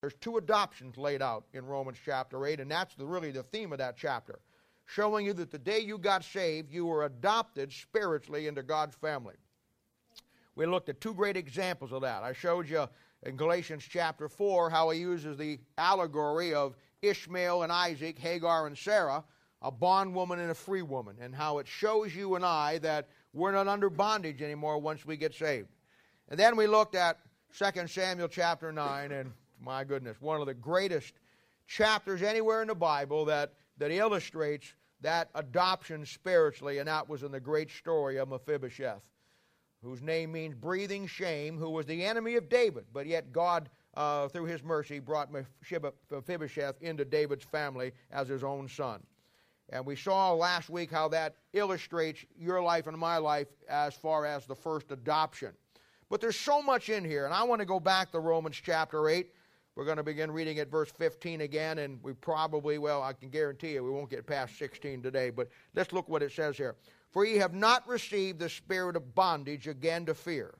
There's two adoptions laid out in Romans chapter 8, and that's the, really the theme of that chapter, showing you that the day you got saved, you were adopted spiritually into God's family. We looked at two great examples of that. I showed you in Galatians chapter 4 how he uses the allegory of Ishmael and Isaac, Hagar and Sarah, a bondwoman and a free woman, and how it shows you and I that we're not under bondage anymore once we get saved. And then we looked at 2 Samuel chapter 9, and my goodness, one of the greatest chapters anywhere in the Bible that, that illustrates that adoption spiritually, and that was in the great story of Mephibosheth, whose name means breathing shame, who was the enemy of David, but yet God, uh, through his mercy, brought Mephibosheth into David's family as his own son. And we saw last week how that illustrates your life and my life as far as the first adoption. But there's so much in here, and I want to go back to Romans chapter 8. We're going to begin reading at verse 15 again, and we probably, well, I can guarantee you we won't get past 16 today, but let's look what it says here. For ye have not received the spirit of bondage again to fear,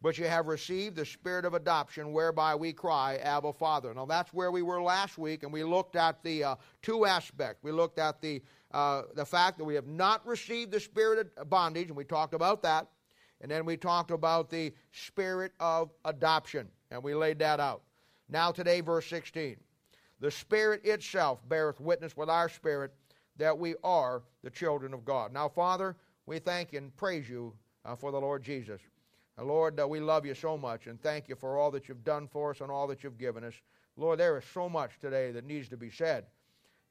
but ye have received the spirit of adoption, whereby we cry, Abba, Father. Now that's where we were last week, and we looked at the uh, two aspects. We looked at the, uh, the fact that we have not received the spirit of bondage, and we talked about that. And then we talked about the spirit of adoption, and we laid that out. Now, today, verse 16. The Spirit itself beareth witness with our spirit that we are the children of God. Now, Father, we thank and praise you uh, for the Lord Jesus. Uh, Lord, uh, we love you so much and thank you for all that you've done for us and all that you've given us. Lord, there is so much today that needs to be said.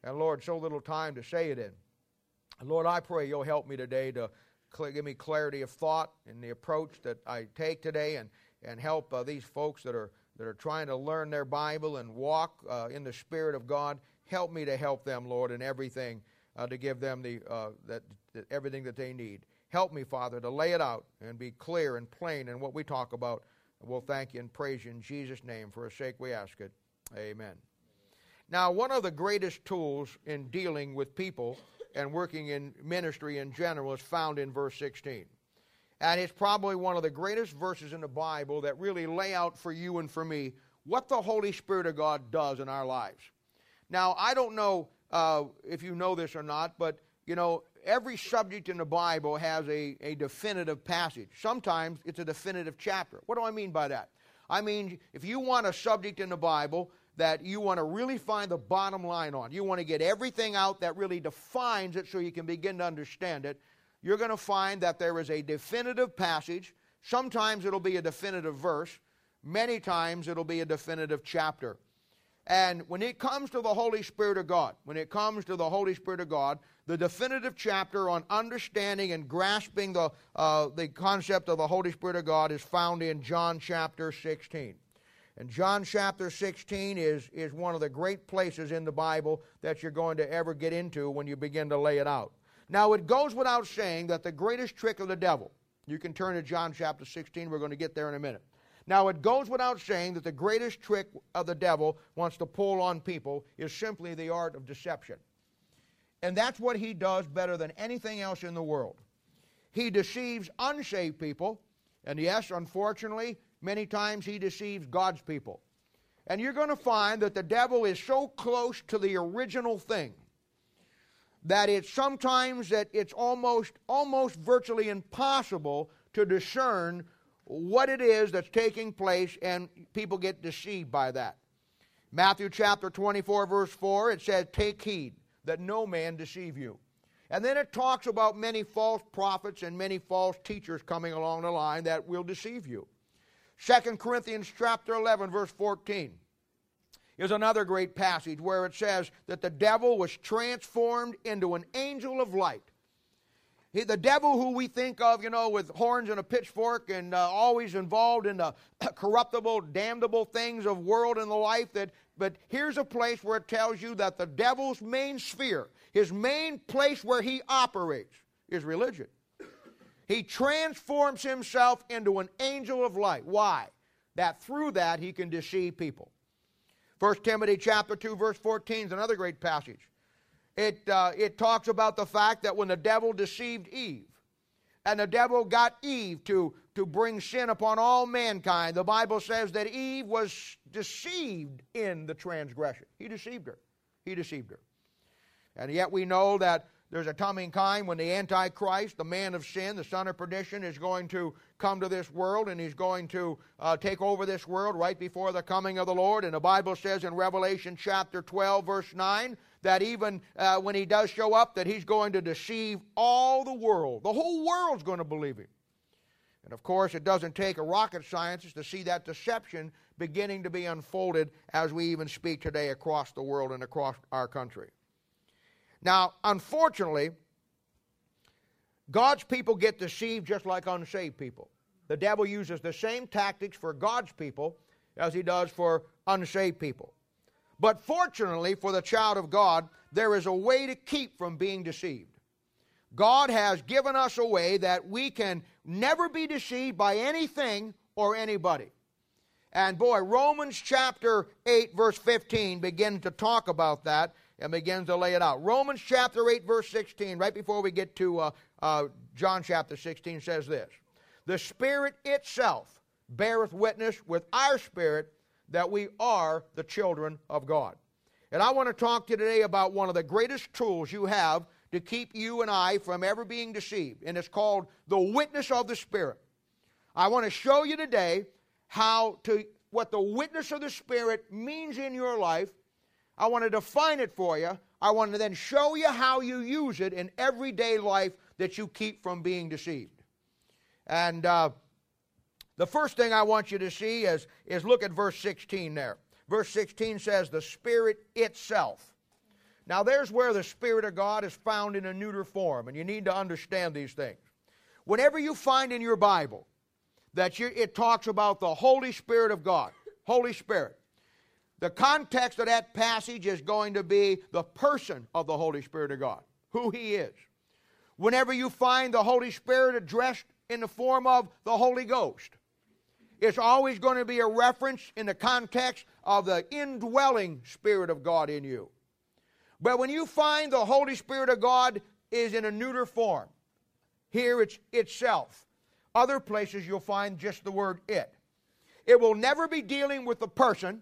And Lord, so little time to say it in. Lord, I pray you'll help me today to give me clarity of thought in the approach that I take today and, and help uh, these folks that are, that are trying to learn their Bible and walk uh, in the Spirit of God. Help me to help them, Lord, in everything uh, to give them the, uh, that, that, everything that they need. Help me, Father, to lay it out and be clear and plain in what we talk about. We'll thank you and praise you in Jesus' name. For a sake we ask it. Amen. Now, one of the greatest tools in dealing with people and working in ministry in general is found in verse 16. And it's probably one of the greatest verses in the Bible that really lay out for you and for me what the Holy Spirit of God does in our lives. Now, I don't know uh, if you know this or not, but you know, every subject in the Bible has a, a definitive passage. Sometimes it's a definitive chapter. What do I mean by that? I mean, if you want a subject in the Bible that you want to really find the bottom line on. You want to get everything out that really defines it so you can begin to understand it. You're going to find that there is a definitive passage. Sometimes it'll be a definitive verse. Many times it'll be a definitive chapter. And when it comes to the Holy Spirit of God, when it comes to the Holy Spirit of God, the definitive chapter on understanding and grasping the, uh, the concept of the Holy Spirit of God is found in John chapter 16. And John chapter 16 is, is one of the great places in the Bible that you're going to ever get into when you begin to lay it out. Now, it goes without saying that the greatest trick of the devil, you can turn to John chapter 16, we're going to get there in a minute. Now, it goes without saying that the greatest trick of the devil wants to pull on people is simply the art of deception. And that's what he does better than anything else in the world. He deceives unsaved people, and yes, unfortunately, many times he deceives God's people. And you're going to find that the devil is so close to the original thing that it's sometimes that it's almost almost virtually impossible to discern what it is that's taking place and people get deceived by that. Matthew chapter 24 verse 4 it says take heed that no man deceive you. And then it talks about many false prophets and many false teachers coming along the line that will deceive you. 2 Corinthians chapter 11 verse 14 is another great passage where it says that the devil was transformed into an angel of light. He, the devil who we think of, you know, with horns and a pitchfork and uh, always involved in the corruptible, damnable things of world and the life that but here's a place where it tells you that the devil's main sphere, his main place where he operates is religion. He transforms himself into an angel of light. Why? That through that he can deceive people. 1 Timothy chapter 2 verse 14 is another great passage. It, uh, it talks about the fact that when the devil deceived Eve, and the devil got Eve to, to bring sin upon all mankind, the Bible says that Eve was deceived in the transgression. He deceived her. He deceived her. And yet we know that there's a coming time when the Antichrist, the man of sin, the son of perdition, is going to come to this world and he's going to uh, take over this world right before the coming of the Lord. And the Bible says in Revelation chapter 12, verse 9, that even uh, when he does show up, that he's going to deceive all the world. The whole world's going to believe him. And of course, it doesn't take a rocket scientist to see that deception beginning to be unfolded as we even speak today across the world and across our country. Now, unfortunately, God's people get deceived just like unsaved people. The devil uses the same tactics for God's people as he does for unsaved people. But fortunately for the child of God, there is a way to keep from being deceived. God has given us a way that we can never be deceived by anything or anybody. And boy, Romans chapter 8, verse 15 begins to talk about that and begins to lay it out. Romans chapter 8, verse 16, right before we get to uh, uh, John chapter 16, says this The Spirit itself beareth witness with our spirit that we are the children of God. And I want to talk to you today about one of the greatest tools you have to keep you and I from ever being deceived, and it's called the witness of the Spirit. I want to show you today how to what the witness of the Spirit means in your life. I want to define it for you. I want to then show you how you use it in everyday life that you keep from being deceived. And uh, the first thing I want you to see is, is look at verse 16 there. Verse 16 says, The Spirit itself. Now, there's where the Spirit of God is found in a neuter form, and you need to understand these things. Whenever you find in your Bible that you, it talks about the Holy Spirit of God, Holy Spirit, the context of that passage is going to be the person of the Holy Spirit of God, who He is. Whenever you find the Holy Spirit addressed in the form of the Holy Ghost, it's always going to be a reference in the context of the indwelling Spirit of God in you. But when you find the Holy Spirit of God is in a neuter form, here it's itself. Other places you'll find just the word it. It will never be dealing with the person,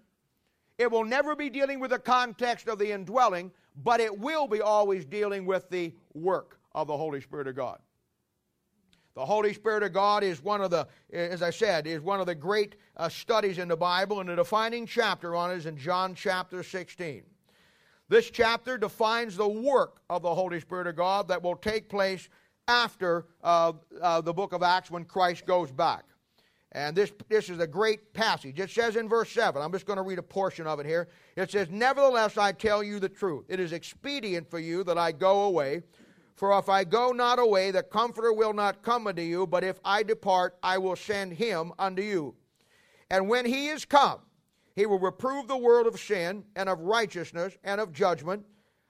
it will never be dealing with the context of the indwelling, but it will be always dealing with the work of the Holy Spirit of God. The Holy Spirit of God is one of the, as I said, is one of the great uh, studies in the Bible, and the defining chapter on it is in John chapter 16. This chapter defines the work of the Holy Spirit of God that will take place after uh, uh, the book of Acts when Christ goes back. And this, this is a great passage. It says in verse 7, I'm just going to read a portion of it here. It says, Nevertheless, I tell you the truth. It is expedient for you that I go away. For if I go not away, the Comforter will not come unto you, but if I depart, I will send him unto you. And when he is come, he will reprove the world of sin, and of righteousness, and of judgment.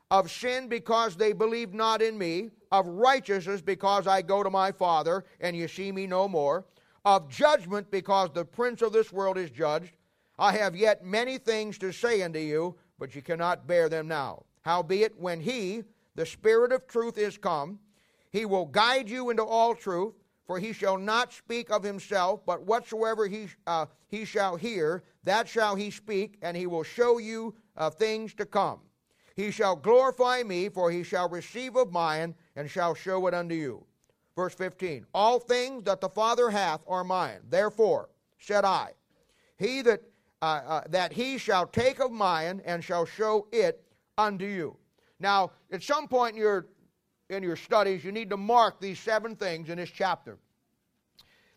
Of sin, because they believe not in me. Of righteousness, because I go to my Father, and you see me no more. Of judgment, because the prince of this world is judged. I have yet many things to say unto you, but you cannot bear them now. Howbeit, when he, the Spirit of truth is come. He will guide you into all truth, for he shall not speak of himself, but whatsoever he, uh, he shall hear, that shall he speak, and he will show you uh, things to come. He shall glorify me, for he shall receive of mine, and shall show it unto you. Verse 15 All things that the Father hath are mine. Therefore, said I, He that, uh, uh that he shall take of mine, and shall show it unto you. Now, at some point in your, in your studies, you need to mark these seven things in this chapter.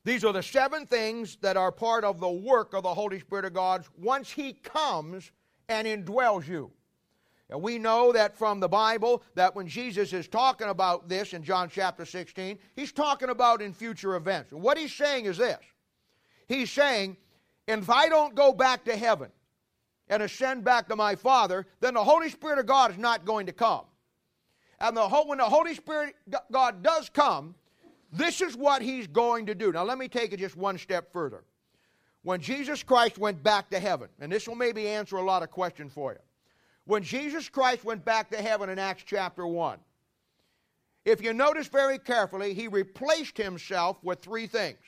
These are the seven things that are part of the work of the Holy Spirit of God once He comes and indwells you. And we know that from the Bible that when Jesus is talking about this in John chapter 16, he's talking about in future events. What he's saying is this He's saying, if I don't go back to heaven, and ascend back to my Father, then the Holy Spirit of God is not going to come. And the, when the Holy Spirit God does come, this is what He's going to do. Now, let me take it just one step further. When Jesus Christ went back to heaven, and this will maybe answer a lot of questions for you. When Jesus Christ went back to heaven in Acts chapter 1, if you notice very carefully, he replaced himself with three things.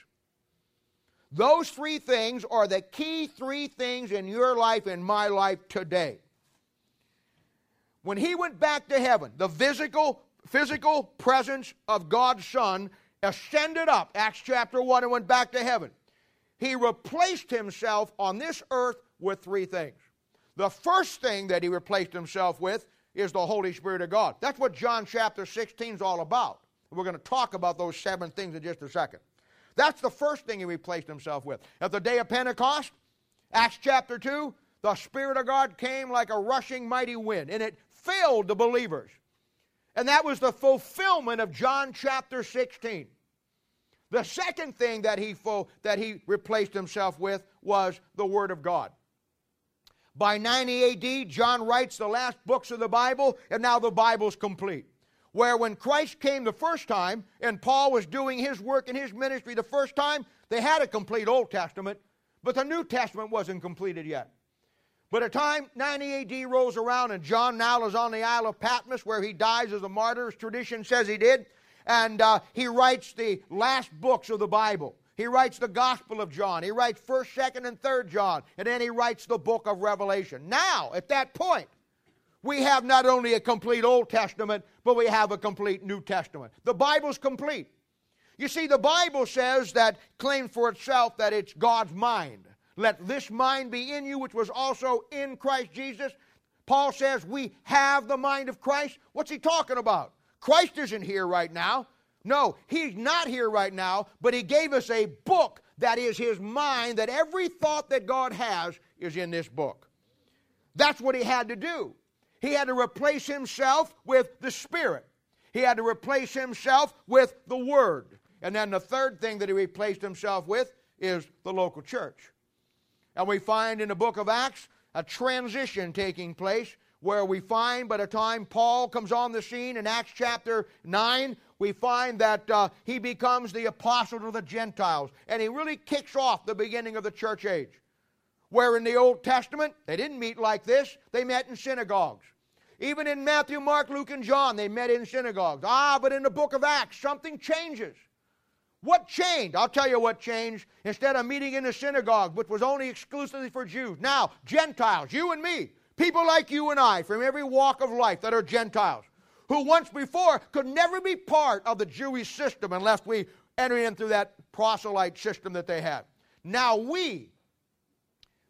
Those three things are the key three things in your life and my life today. When he went back to heaven, the physical physical presence of God's Son ascended up, Acts chapter 1, and went back to heaven. He replaced himself on this earth with three things. The first thing that he replaced himself with is the Holy Spirit of God. That's what John chapter 16 is all about. We're going to talk about those seven things in just a second. That's the first thing he replaced himself with. At the day of Pentecost, Acts chapter 2, the Spirit of God came like a rushing mighty wind, and it filled the believers. And that was the fulfillment of John chapter 16. The second thing that he, fo- that he replaced himself with was the Word of God. By 90 AD, John writes the last books of the Bible, and now the Bible's complete where when Christ came the first time and Paul was doing his work in his ministry the first time, they had a complete Old Testament, but the New Testament wasn't completed yet. By the time 90 AD rolls around and John now is on the Isle of Patmos where he dies as a martyr, as tradition says he did, and uh, he writes the last books of the Bible. He writes the Gospel of John. He writes 1st, 2nd, and 3rd John. And then he writes the book of Revelation. Now, at that point, we have not only a complete Old Testament, but we have a complete New Testament. The Bible's complete. You see, the Bible says that, claims for itself that it's God's mind. Let this mind be in you, which was also in Christ Jesus. Paul says we have the mind of Christ. What's he talking about? Christ isn't here right now. No, he's not here right now, but he gave us a book that is his mind, that every thought that God has is in this book. That's what he had to do. He had to replace himself with the Spirit. He had to replace himself with the Word. And then the third thing that he replaced himself with is the local church. And we find in the book of Acts a transition taking place where we find by the time Paul comes on the scene in Acts chapter 9, we find that uh, he becomes the apostle to the Gentiles. And he really kicks off the beginning of the church age. Where in the Old Testament, they didn't meet like this, they met in synagogues. Even in Matthew, Mark, Luke, and John, they met in synagogues. Ah, but in the book of Acts, something changes. What changed? I'll tell you what changed. Instead of meeting in the synagogue, which was only exclusively for Jews, now, Gentiles, you and me, people like you and I from every walk of life that are Gentiles, who once before could never be part of the Jewish system unless we enter in through that proselyte system that they had. Now we,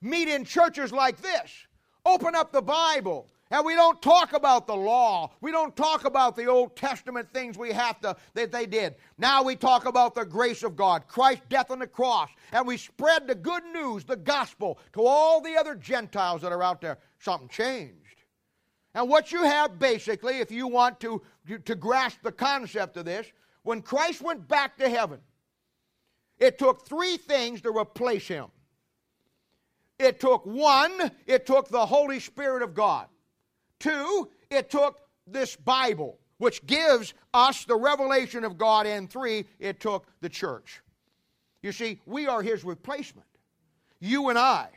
meet in churches like this, open up the Bible, and we don't talk about the law. We don't talk about the Old Testament things we have to that they did. Now we talk about the grace of God, Christ's death on the cross, and we spread the good news, the gospel, to all the other Gentiles that are out there. Something changed. And what you have basically, if you want to, to grasp the concept of this, when Christ went back to heaven, it took three things to replace him. It took one, it took the Holy Spirit of God. Two, it took this Bible, which gives us the revelation of God. And three, it took the church. You see, we are his replacement. You and I.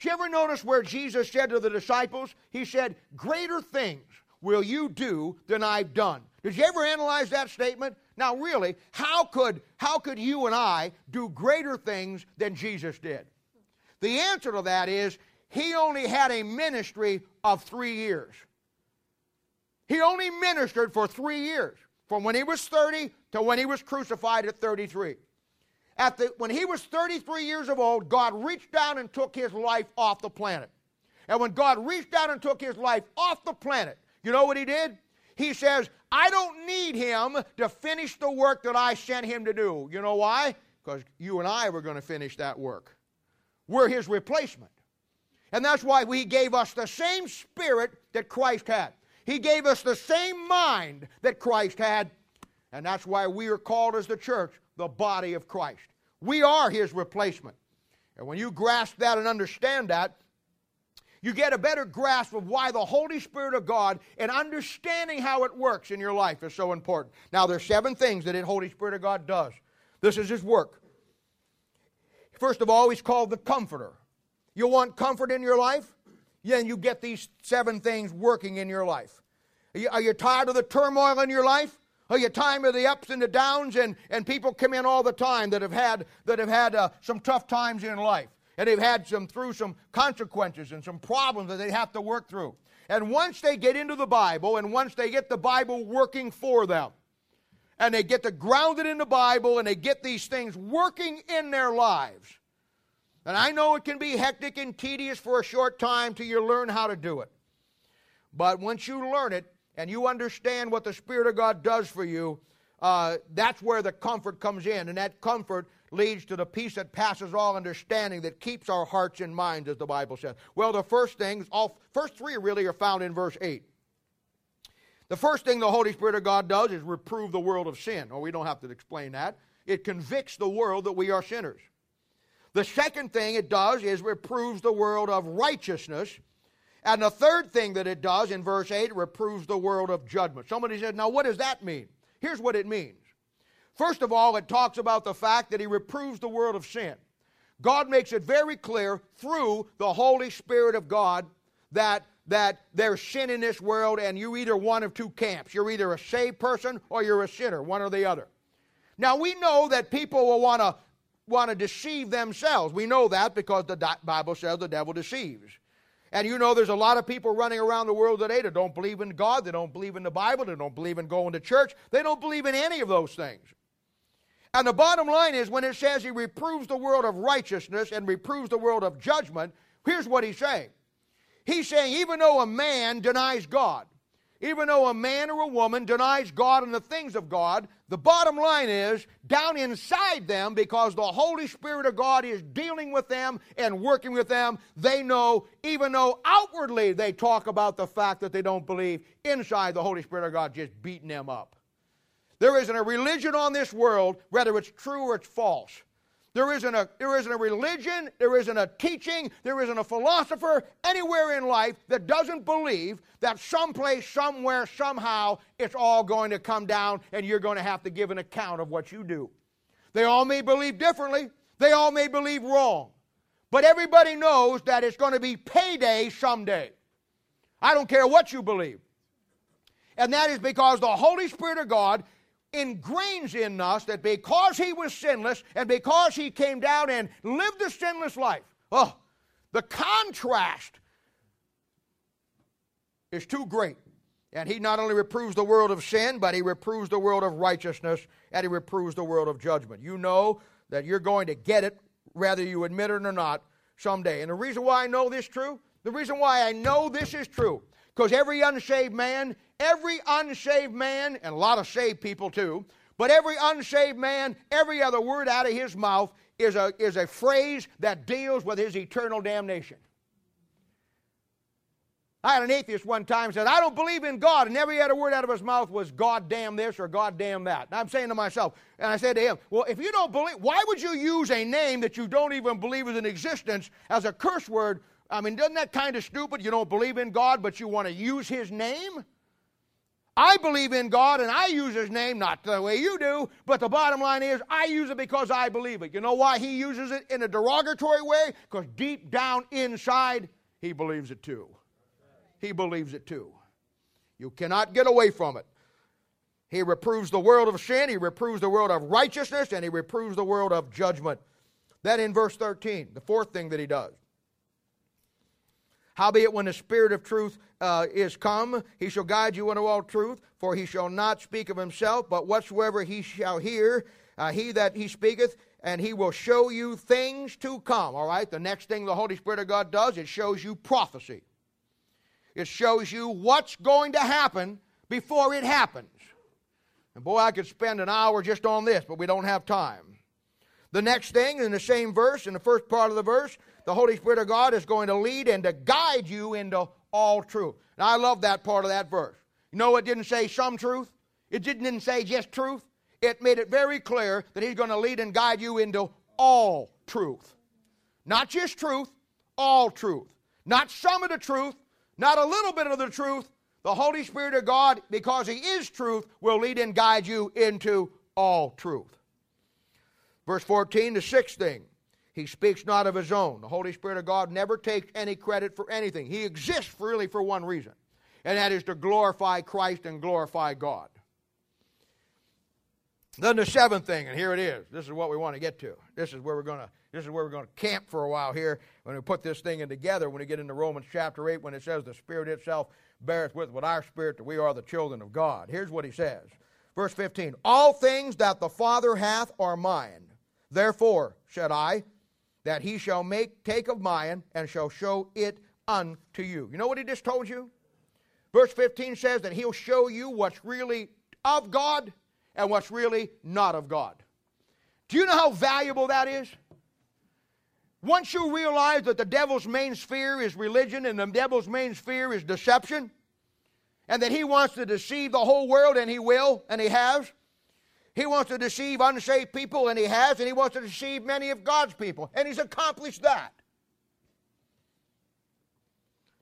You ever notice where Jesus said to the disciples, He said, Greater things will you do than I've done? Did you ever analyze that statement? Now, really, how could, how could you and I do greater things than Jesus did? The answer to that is he only had a ministry of three years. He only ministered for three years, from when he was 30 to when he was crucified at 33. At the, when he was 33 years of old, God reached down and took his life off the planet. And when God reached down and took his life off the planet, you know what he did? He says, I don't need him to finish the work that I sent him to do. You know why? Because you and I were going to finish that work. We're his replacement. And that's why he gave us the same spirit that Christ had. He gave us the same mind that Christ had. And that's why we are called as the church the body of Christ. We are his replacement. And when you grasp that and understand that, you get a better grasp of why the Holy Spirit of God and understanding how it works in your life is so important. Now, there's seven things that the Holy Spirit of God does. This is his work. First of all, he's called the Comforter. You want comfort in your life? Then you get these seven things working in your life. Are are you tired of the turmoil in your life? Oh, you time of the ups and the downs, and, and people come in all the time that have had that have had uh, some tough times in life, and they've had some through some consequences and some problems that they have to work through. And once they get into the Bible, and once they get the Bible working for them, and they get to ground it in the Bible, and they get these things working in their lives. And I know it can be hectic and tedious for a short time till you learn how to do it. But once you learn it, and you understand what the Spirit of God does for you, uh, that's where the comfort comes in. And that comfort leads to the peace that passes all understanding that keeps our hearts and minds, as the Bible says. Well, the first things, all first three really are found in verse 8. The first thing the Holy Spirit of God does is reprove the world of sin. Oh, we don't have to explain that. It convicts the world that we are sinners. The second thing it does is reproves the world of righteousness. And the third thing that it does in verse 8, it reproves the world of judgment. Somebody said, now what does that mean? Here's what it means. First of all, it talks about the fact that he reproves the world of sin. God makes it very clear through the Holy Spirit of God that, that there's sin in this world, and you're either one of two camps. You're either a saved person or you're a sinner, one or the other. Now, we know that people will want to want to deceive themselves. We know that because the Bible says the devil deceives. And you know, there's a lot of people running around the world today that don't believe in God, they don't believe in the Bible, they don't believe in going to church, they don't believe in any of those things. And the bottom line is when it says he reproves the world of righteousness and reproves the world of judgment, here's what he's saying. He's saying, even though a man denies God, even though a man or a woman denies God and the things of God, the bottom line is down inside them, because the Holy Spirit of God is dealing with them and working with them, they know, even though outwardly they talk about the fact that they don't believe, inside the Holy Spirit of God just beating them up. There isn't a religion on this world, whether it's true or it's false, there isn't, a, there isn't a religion, there isn't a teaching, there isn't a philosopher anywhere in life that doesn't believe that someplace, somewhere, somehow, it's all going to come down and you're going to have to give an account of what you do. They all may believe differently, they all may believe wrong. But everybody knows that it's going to be payday someday. I don't care what you believe. And that is because the Holy Spirit of God ingrains in us that because he was sinless and because he came down and lived a sinless life, oh, the contrast is too great. And he not only reproves the world of sin, but he reproves the world of righteousness and he reproves the world of judgment. You know that you're going to get it, whether you admit it or not, someday. And the reason why I know this true, the reason why I know this is true, because every unshaved man every unshaved man, and a lot of saved people too, but every unshaved man, every other word out of his mouth is a, is a phrase that deals with his eternal damnation. I had an atheist one time said, I don't believe in God, and every other word out of his mouth was God damn this or God damn that. And I'm saying to myself, and I said to him, Well, if you don't believe, why would you use a name that you don't even believe is in existence as a curse word? I mean, doesn't that kind of stupid? You don't believe in God, but you want to use his name? I believe in God and I use His name, not the way you do, but the bottom line is I use it because I believe it. You know why He uses it in a derogatory way? Because deep down inside, He believes it too. He believes it too. You cannot get away from it. He reproves the world of sin, He reproves the world of righteousness, and He reproves the world of judgment. Then in verse 13, the fourth thing that He does. Howbeit, when the Spirit of truth uh, is come, he shall guide you into all truth, for he shall not speak of himself, but whatsoever he shall hear, uh, he that he speaketh, and he will show you things to come. All right, the next thing the Holy Spirit of God does, it shows you prophecy. It shows you what's going to happen before it happens. And boy, I could spend an hour just on this, but we don't have time. The next thing in the same verse, in the first part of the verse, the Holy Spirit of God is going to lead and to guide you into all truth. Now, I love that part of that verse. You know, it didn't say some truth, it didn't say just truth. It made it very clear that He's going to lead and guide you into all truth. Not just truth, all truth. Not some of the truth, not a little bit of the truth. The Holy Spirit of God, because He is truth, will lead and guide you into all truth. Verse 14, the sixth thing he speaks not of his own. The Holy Spirit of God never takes any credit for anything. He exists really for one reason, and that is to glorify Christ and glorify God. Then the seventh thing, and here it is. This is what we want to get to. This is where we're going to. This is where we're to camp for a while here when we put this thing in together. When we get into Romans chapter eight, when it says the Spirit itself beareth with with our spirit that we are the children of God. Here's what he says, verse 15: All things that the Father hath are mine. Therefore said I, that he shall make take of mine and shall show it unto you. You know what he just told you? Verse 15 says that he'll show you what's really of God and what's really not of God. Do you know how valuable that is? Once you realize that the devil's main sphere is religion and the devil's main sphere is deception, and that he wants to deceive the whole world, and he will, and he has. He wants to deceive unsaved people, and he has, and he wants to deceive many of God's people, and he's accomplished that.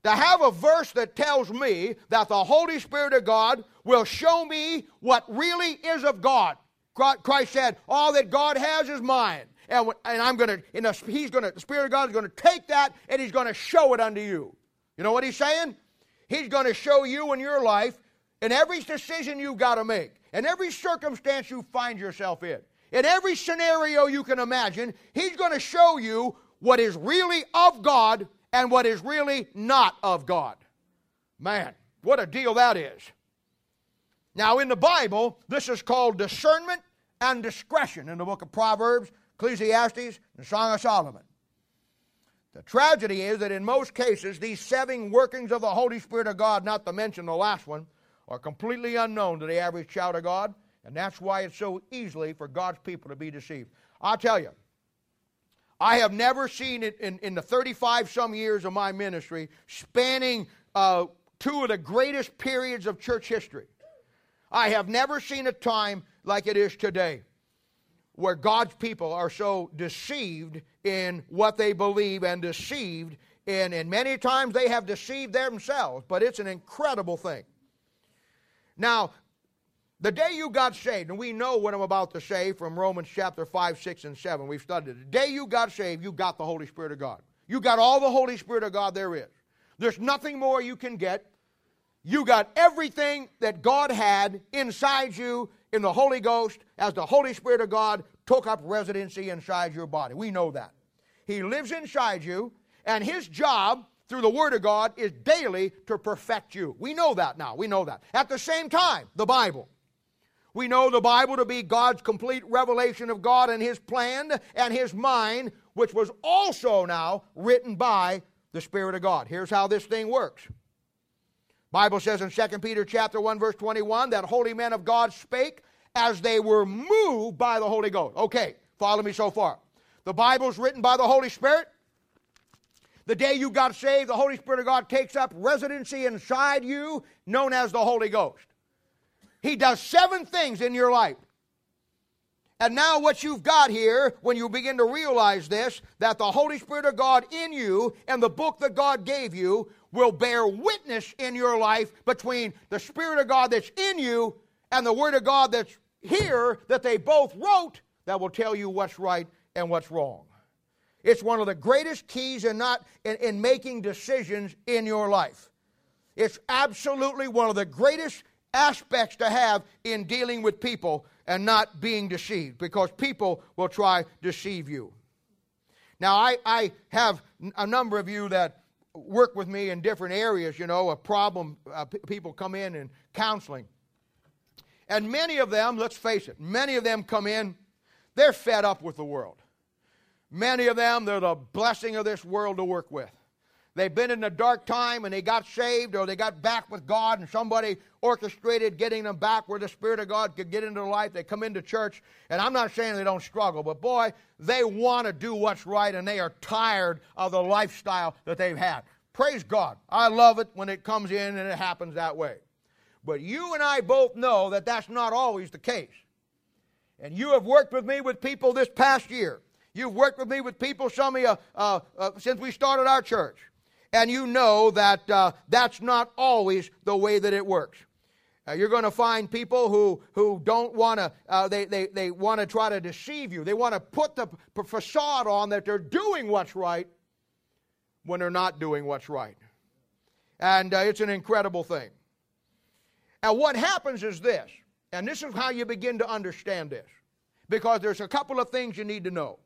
To have a verse that tells me that the Holy Spirit of God will show me what really is of God. Christ said, All that God has is mine. And, and I'm going to, he's going to, the Spirit of God is going to take that and he's going to show it unto you. You know what he's saying? He's going to show you in your life, in every decision you've got to make, in every circumstance you find yourself in, in every scenario you can imagine, he's going to show you what is really of God and what is really not of God. Man, what a deal that is. Now, in the Bible, this is called discernment and discretion in the book of Proverbs, Ecclesiastes, and Song of Solomon. The tragedy is that in most cases, these seven workings of the Holy Spirit of God, not to mention the last one, are completely unknown to the average child of God, and that's why it's so easily for God's people to be deceived. I'll tell you, I have never seen it in, in the 35 some years of my ministry, spanning uh, two of the greatest periods of church history. I have never seen a time like it is today where God's people are so deceived in what they believe and deceived in, and many times they have deceived themselves, but it's an incredible thing. Now, the day you got saved, and we know what I'm about to say from Romans chapter 5, 6, and 7, we've studied it. The day you got saved, you got the Holy Spirit of God. You got all the Holy Spirit of God there is. There's nothing more you can get. You got everything that God had inside you in the Holy Ghost as the Holy Spirit of God took up residency inside your body. We know that. He lives inside you, and His job through the Word of God is daily to perfect you. We know that now. We know that. At the same time, the Bible. We know the Bible to be God's complete revelation of God and His plan and His mind, which was also now written by the Spirit of God. Here's how this thing works. Bible says in 2 Peter chapter 1 verse 21 that holy men of God spake as they were moved by the Holy Ghost. Okay, follow me so far. The Bible's written by the Holy Spirit. The day you got saved, the Holy Spirit of God takes up residency inside you, known as the Holy Ghost. He does seven things in your life. And now, what you've got here, when you begin to realize this, that the Holy Spirit of God in you and the book that God gave you will bear witness in your life between the Spirit of God that's in you and the Word of God that's here, that they both wrote, that will tell you what's right and what's wrong. It's one of the greatest keys in, not, in, in making decisions in your life. It's absolutely one of the greatest aspects to have in dealing with people and not being deceived because people will try to deceive you. Now, I, I have a number of you that work with me in different areas, you know, a problem, uh, p- people come in and counseling. And many of them, let's face it, many of them come in, they're fed up with the world. Many of them, they're the blessing of this world to work with. They've been in a dark time and they got saved or they got back with God and somebody orchestrated getting them back where the Spirit of God could get into their life. They come into church, and I'm not saying they don't struggle, but boy, they want to do what's right and they are tired of the lifestyle that they've had. Praise God. I love it when it comes in and it happens that way. But you and I both know that that's not always the case. And you have worked with me with people this past year. You've worked with me with people, some of you, uh, uh, since we started our church and you know that uh, that's not always the way that it works. Uh, you're going to find people who, who don't want to, uh, they, they, they want to try to deceive you. They want to put the facade on that they're doing what's right when they're not doing what's right. And uh, it's an incredible thing. And what happens is this And this is how you begin to understand this. Because there's a couple of things you need to know.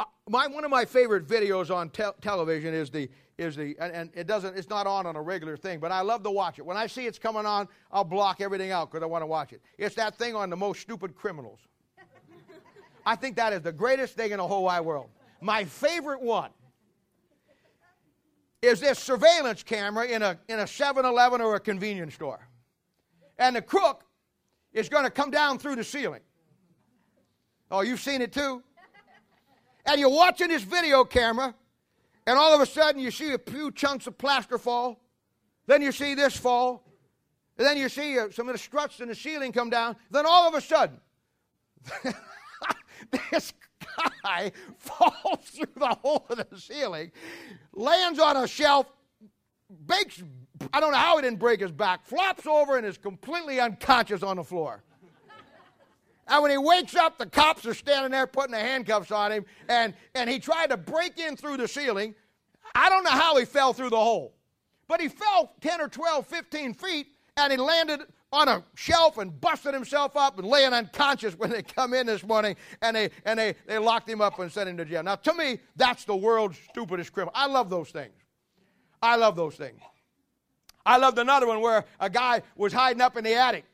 Uh, my, one of my favorite videos on te- television is the is the and, and, it doesn't it's not on on a regular thing but i love to watch it. When i see it's coming on i'll block everything out because i want to watch it. It's that thing on the most stupid criminals. I think that is the greatest thing in the whole wide world. My favorite one is this surveillance camera in a in a 7-eleven or a convenience store. And the crook is going to come down through the ceiling. Oh you've seen it too and you're watching this video camera and all of a sudden you see a few chunks of plaster fall. Then you see this fall. And then you see uh, some of the struts in the ceiling come down. Then all of a sudden, this guy falls through the hole of the ceiling, lands on a shelf, breaks, I don't know how he didn't break his back, flops over and is completely unconscious on the floor. And when he wakes up, the cops are standing there putting the handcuffs on him, and, and he tried to break in through the ceiling. I don't know how he fell through the hole, but he fell 10 or 12, 15 feet, and he landed on a shelf and busted himself up and laying unconscious when they come in this morning and they and they, they locked him up and sent him to jail. Now to me, that's the world's stupidest criminal. I love those things. I love those things. I loved another one where a guy was hiding up in the attic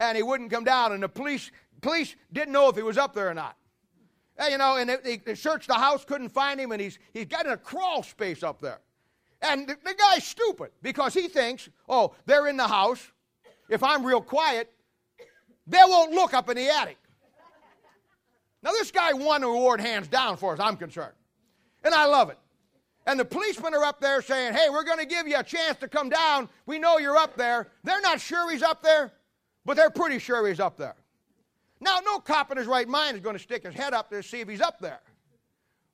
and he wouldn't come down and the police police didn't know if he was up there or not. And, you know, and they, they, searched the house, couldn't find him, and he's, he's got in a crawl space up there. And the, the guy's stupid because he thinks, oh, they're in the house. If I'm real quiet, they won't look up in the attic. Now, this guy won the award hands down, for as I'm concerned. And I love it. And the policemen are up there saying, hey, we're going to give you a chance to come down. We know you're up there. They're not sure he's up there, but they're pretty sure he's up there. Now, no cop in his right mind is going to stick his head up there to see if he's up there.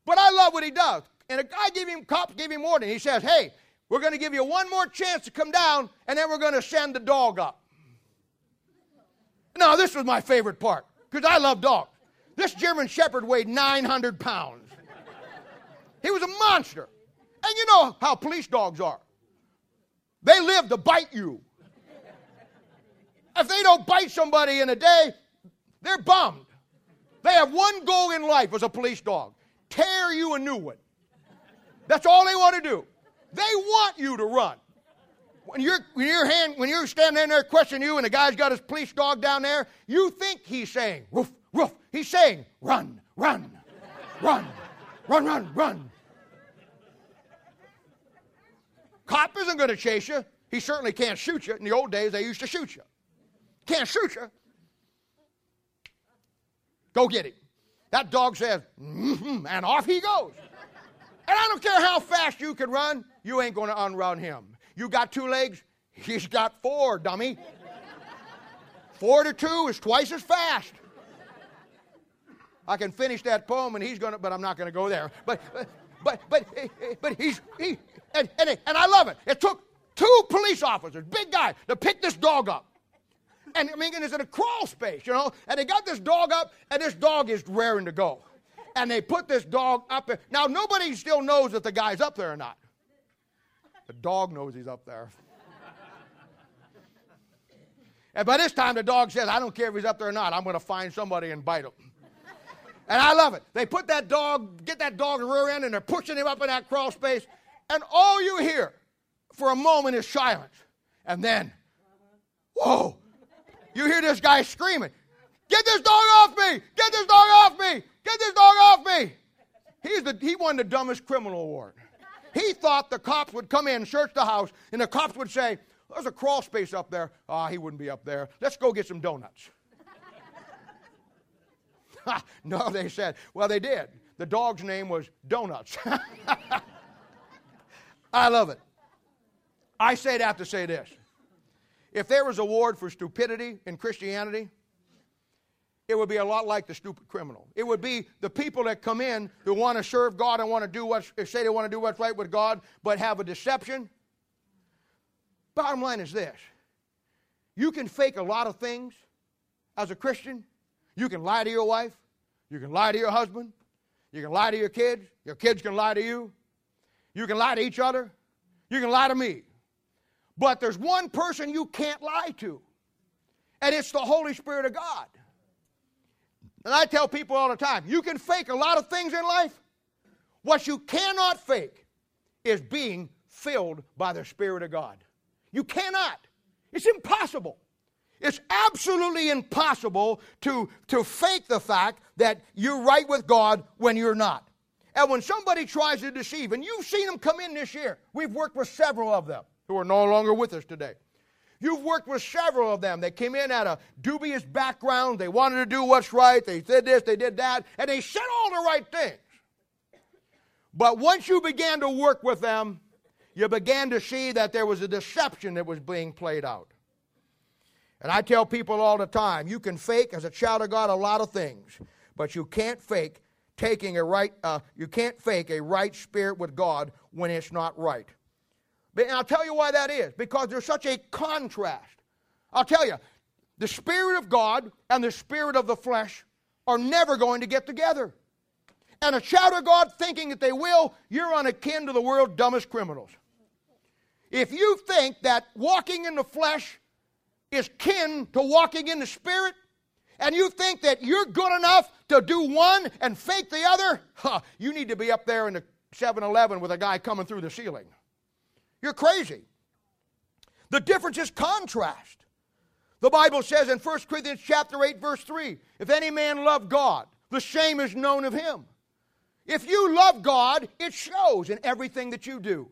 But I love what he does. And a guy gave him, cops gave him warning. He says, hey, we're going to give you one more chance to come down, and then we're going to send the dog up. Now, this was my favorite part, because I love dogs. This German Shepherd weighed 900 pounds. He was a monster. And you know how police dogs are. They live to bite you. If they don't bite somebody in a day, they're bummed. They have one goal in life as a police dog tear you a new one. That's all they want to do. They want you to run. When you're, when you're, hand, when you're standing there questioning you and the guy's got his police dog down there, you think he's saying, woof, woof. He's saying, run, run, run, run, run, run. Cop isn't going to chase you. He certainly can't shoot you. In the old days, they used to shoot you. Can't shoot you. Go get him. That dog says, mm-hmm, and off he goes. And I don't care how fast you can run, you ain't going to unrun him. You got two legs, he's got four, dummy. Four to two is twice as fast. I can finish that poem, and he's going to, but I'm not going to go there. But, but, but, but, but he's, he, and, and, and I love it. It took two police officers, big guy, to pick this dog up and I mean, it's in a crawl space, you know. And they got this dog up, and this dog is raring to go. And they put this dog up there. Now, nobody still knows if the guy's up there or not. The dog knows he's up there. and by this time, the dog says, I don't care if he's up there or not, I'm going to find somebody and bite him. And I love it. They put that dog, get that dog rear end, and they're pushing him up in that crawl space. And all you hear for a moment is silence. And then, whoa, you hear this guy screaming, Get this dog off me! Get this dog off me! Get this dog off me! He's the, he won the dumbest criminal award. He thought the cops would come in, search the house, and the cops would say, There's a crawl space up there. Ah, oh, he wouldn't be up there. Let's go get some donuts. no, they said. Well, they did. The dog's name was Donuts. I love it. I say that to say this. If there was a award for stupidity in Christianity, it would be a lot like the stupid criminal. It would be the people that come in who want to serve God and want to do what say they want to do what's right with God, but have a deception. Bottom line is this: you can fake a lot of things as a Christian. You can lie to your wife. You can lie to your husband. You can lie to your kids. Your kids can lie to you. You can lie to each other. You can lie to me. But there's one person you can't lie to, And it's the Holy Spirit of God. And I tell people all the time you can fake a lot of things in life. What you cannot fake is being filled by the Spirit of God. You cannot. It's impossible. It's absolutely impossible to, to fake the fact that you're right with God when you're not. And when somebody tries to deceive, and you've seen them come in this year, we've worked with several of them who are no longer with us today. You've worked with several of them. They came in at a dubious background. They wanted to do what's right. They did this, they did that, and they said all the right things. But once you began to work with them, you began to see that there was a deception that was being played out. And I tell people all the time you can fake as a child of God a lot of things, but you can't fake taking a right, uh, you can't fake a right spirit with God when it's not right. And I'll tell you why that is because there's such a contrast. I'll tell you, the Spirit of God and the Spirit of the flesh are never going to get together. And a child of God thinking that they will, you're on akin to the world's dumbest criminals. If you think that walking in the flesh is kin to walking in the Spirit, and you think that you're good enough to do one and fake the other, huh, you need to be up there in the 7 Eleven with a guy coming through the ceiling. You're crazy. The difference is contrast. The Bible says in 1 Corinthians chapter 8 verse 3, if any man love God, the shame is known of him. If you love God, it shows in everything that you do.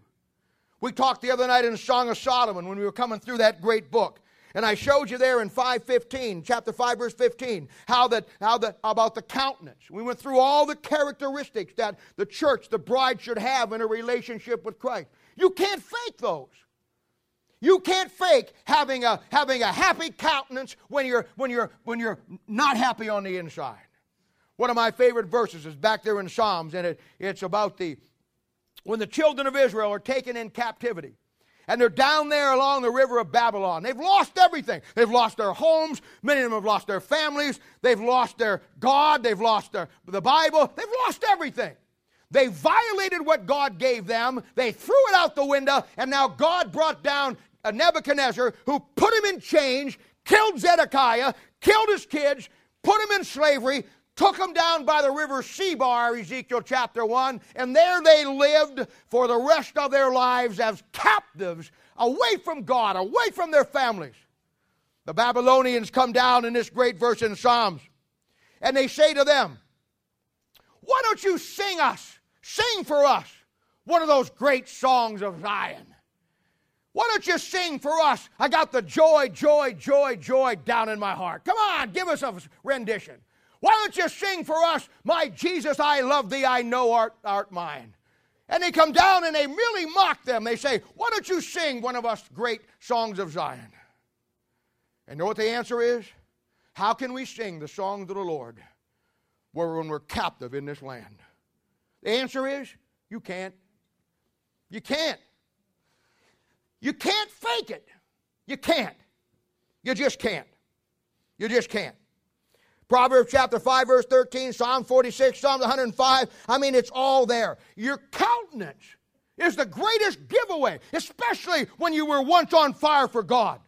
We talked the other night in the Song of Solomon when we were coming through that great book. And I showed you there in 515, chapter 5, verse 15, how that how that about the countenance. We went through all the characteristics that the church, the bride, should have in a relationship with Christ. You can't fake those. You can't fake having a, having a happy countenance when you're, when, you're, when you're not happy on the inside. One of my favorite verses is back there in Psalms, and it, it's about the when the children of Israel are taken in captivity. And they're down there along the river of Babylon. They've lost everything. They've lost their homes. Many of them have lost their families. They've lost their God. They've lost their, the Bible. They've lost everything. They violated what God gave them. They threw it out the window, and now God brought down Nebuchadnezzar who put him in chains, killed Zedekiah, killed his kids, put him in slavery, took them down by the river Chebar, Ezekiel chapter 1, and there they lived for the rest of their lives as captives, away from God, away from their families. The Babylonians come down in this great verse in Psalms, and they say to them, Why don't you sing us Sing for us one of those great songs of Zion. Why don't you sing for us? I got the joy, joy, joy, joy down in my heart. Come on, give us a rendition. Why don't you sing for us, My Jesus, I love thee, I know art, art mine? And they come down and they really mock them. They say, Why don't you sing one of us great songs of Zion? And know what the answer is? How can we sing the songs of the Lord when we're captive in this land? The answer is you can't. You can't. You can't fake it. You can't. You just can't. You just can't. Proverbs chapter 5, verse 13, Psalm 46, Psalm 105. I mean, it's all there. Your countenance is the greatest giveaway, especially when you were once on fire for God.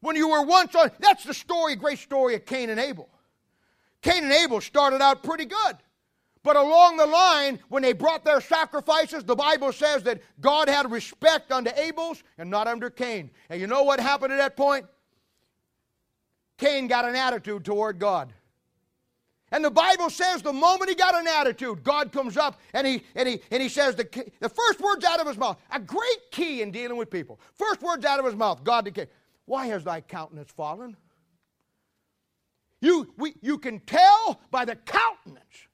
When you were once on, that's the story, great story of Cain and Abel. Cain and Abel started out pretty good. But along the line, when they brought their sacrifices, the Bible says that God had respect unto Abel's and not under Cain. And you know what happened at that point? Cain got an attitude toward God. And the Bible says the moment he got an attitude, God comes up and he, and he, and he says the, the first words out of his mouth, a great key in dealing with people. First words out of his mouth, God decay. Why has thy countenance fallen? You, we, you can tell by the countenance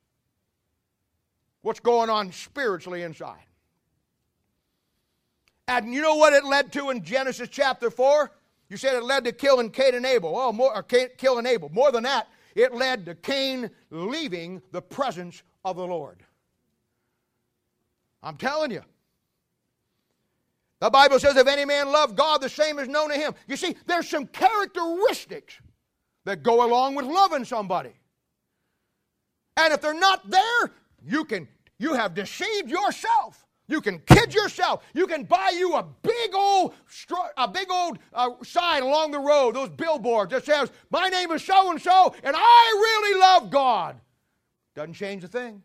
what's going on spiritually inside. And you know what it led to in Genesis chapter 4? You said it led to killing Cain and Abel. Oh, more, or Cain, killing Abel. More than that, it led to Cain leaving the presence of the Lord. I'm telling you. The Bible says, if any man love God, the same is known to him. You see, there's some characteristics that go along with loving somebody. And if they're not there, you can you have deceived yourself You can kid yourself. You can buy you a big old, a big old uh, sign along the road, those billboards that says, "My name is so and so, and I really love God." Doesn't change a thing.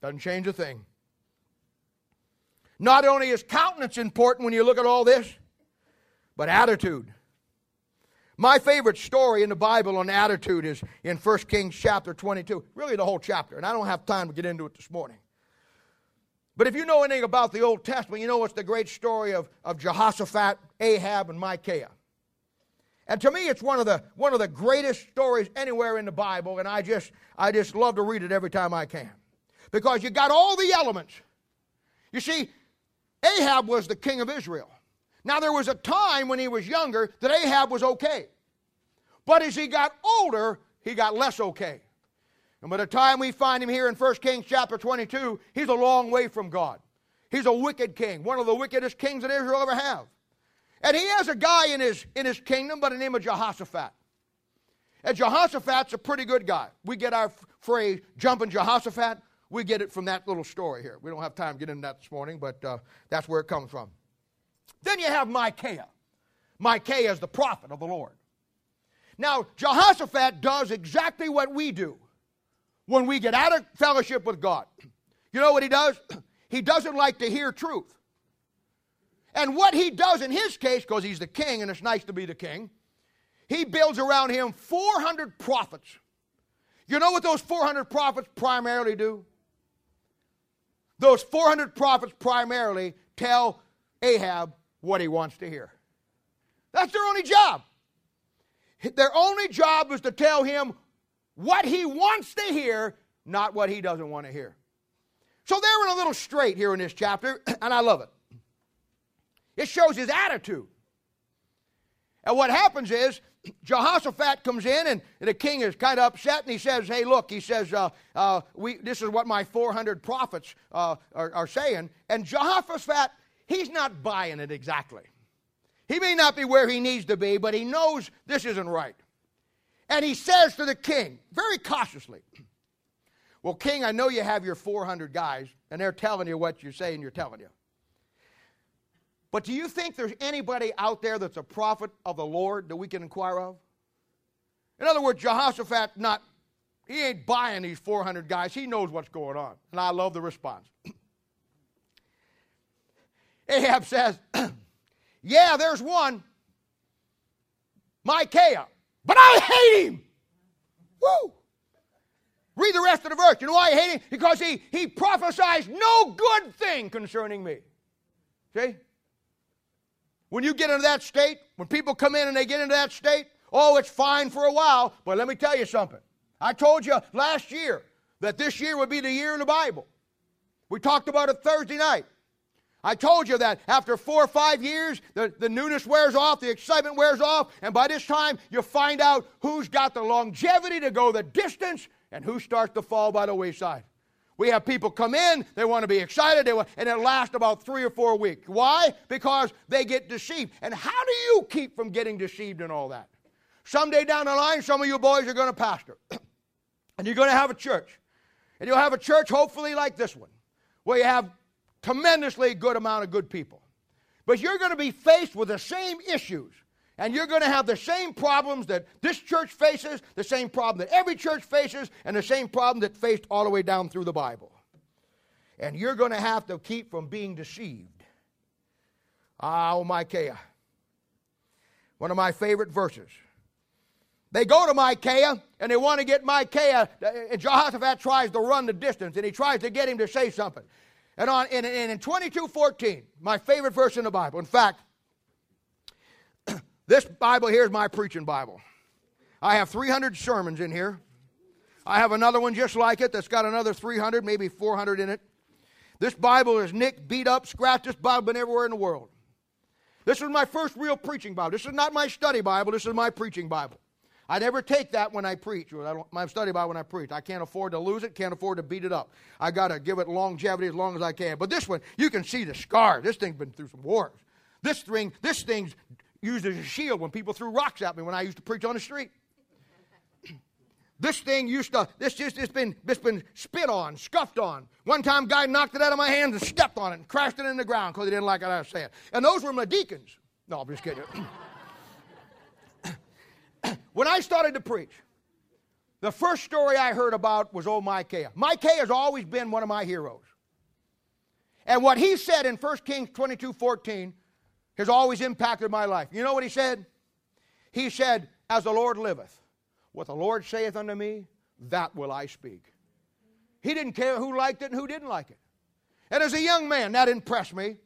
Doesn't change a thing. Not only is countenance important when you look at all this, but attitude. My favorite story in the Bible on attitude is in 1 Kings chapter 22, really the whole chapter, and I don't have time to get into it this morning. But if you know anything about the Old Testament, you know it's the great story of, of Jehoshaphat, Ahab, and Micaiah. And to me, it's one of, the, one of the greatest stories anywhere in the Bible, and I just, I just love to read it every time I can. Because you got all the elements. You see, Ahab was the king of Israel. Now, there was a time when he was younger that Ahab was okay. But as he got older, he got less okay. And by the time we find him here in 1 Kings chapter 22, he's a long way from God. He's a wicked king, one of the wickedest kings that Israel ever have. And he has a guy in his, in his kingdom by the name of Jehoshaphat. And Jehoshaphat's a pretty good guy. We get our phrase, jumping Jehoshaphat, we get it from that little story here. We don't have time to get into that this morning, but uh, that's where it comes from. Then you have Micaiah. Micaiah is the prophet of the Lord. Now, Jehoshaphat does exactly what we do when we get out of fellowship with God. You know what he does? He doesn't like to hear truth. And what he does in his case, because he's the king and it's nice to be the king, he builds around him 400 prophets. You know what those 400 prophets primarily do? Those 400 prophets primarily tell Ahab what he wants to hear. That's their only job. Their only job is to tell him what he wants to hear, not what he doesn't want to hear. So they're in a little straight here in this chapter, and I love it. It shows his attitude. And what happens is, Jehoshaphat comes in, and the king is kind of upset, and he says, Hey, look, he says, uh, uh, we, This is what my 400 prophets uh, are, are saying. And Jehoshaphat he's not buying it exactly. He may not be where he needs to be, but he knows this isn't right. And he says to the king, very cautiously, Well, king, I know you have your 400 guys, and they're telling you what you're saying you're telling you. But do you think there's anybody out there that's a prophet of the Lord that we can inquire of? In other words, Jehoshaphat not he ain't buying these 400 guys. He knows what's going on. And I love the response. Ahab says, Yeah, there's one, Micaiah, but I hate him. Woo! Read the rest of the verse. You know why I hate him? Because he, he prophesies no good thing concerning me. See? When you get into that state, when people come in and they get into that state, oh, it's fine for a while, but let me tell you something. I told you last year that this year would be the year in the Bible. We talked about it Thursday night. I told you that after four or five years, the, the newness wears off, the excitement wears off, and by this time, you find out who's got the longevity to go the distance and who starts to fall by the wayside. We have people come in, they want to be excited, they want, and it lasts about three or four weeks. Why? Because they get deceived. And how do you keep from getting deceived and all that? Someday down the line, some of you boys are going to pastor, and you're going to have a church. And you'll have a church, hopefully, like this one, where you have tremendously good amount of good people. But you're going to be faced with the same issues. And you're going to have the same problems that this church faces, the same problem that every church faces, and the same problem that faced all the way down through the Bible. And you're going to have to keep from being deceived. Ah, oh, Micaiah. One of my favorite verses. They go to Micaiah and they want to get Micaiah. And Jehoshaphat tries to run the distance and he tries to get him to say something. And on in, in, in 22:14, my favorite verse in the Bible. In fact, this Bible here is my preaching Bible. I have 300 sermons in here. I have another one just like it that's got another 300, maybe 400 in it. This Bible is nicked, beat up, scratched. This Bible been everywhere in the world. This is my first real preaching Bible. This is not my study Bible. This is my preaching Bible. I never take that when I preach, or I don't, Bible when I preach. I can't afford to lose it, can't afford to beat it up. I got to give it longevity as long as I can. But this one, you can see the scar. This thing's been through some wars. This thing, this thing's used as a shield when people threw rocks at me when I used to preach on the street. this thing used to, this just, it's been, it's been spit on, scuffed on. One time, guy knocked it out of my hands and stepped on it and crashed it in the ground because he didn't like what I was saying. And those were my deacons. No, I'm just kidding. when I started to preach, the first story I heard about was old Micaiah. Micaiah has always been one of my heroes. And what he said in 1 Kings 22 14 has always impacted my life. You know what he said? He said, As the Lord liveth, what the Lord saith unto me, that will I speak. He didn't care who liked it and who didn't like it. And as a young man, that impressed me.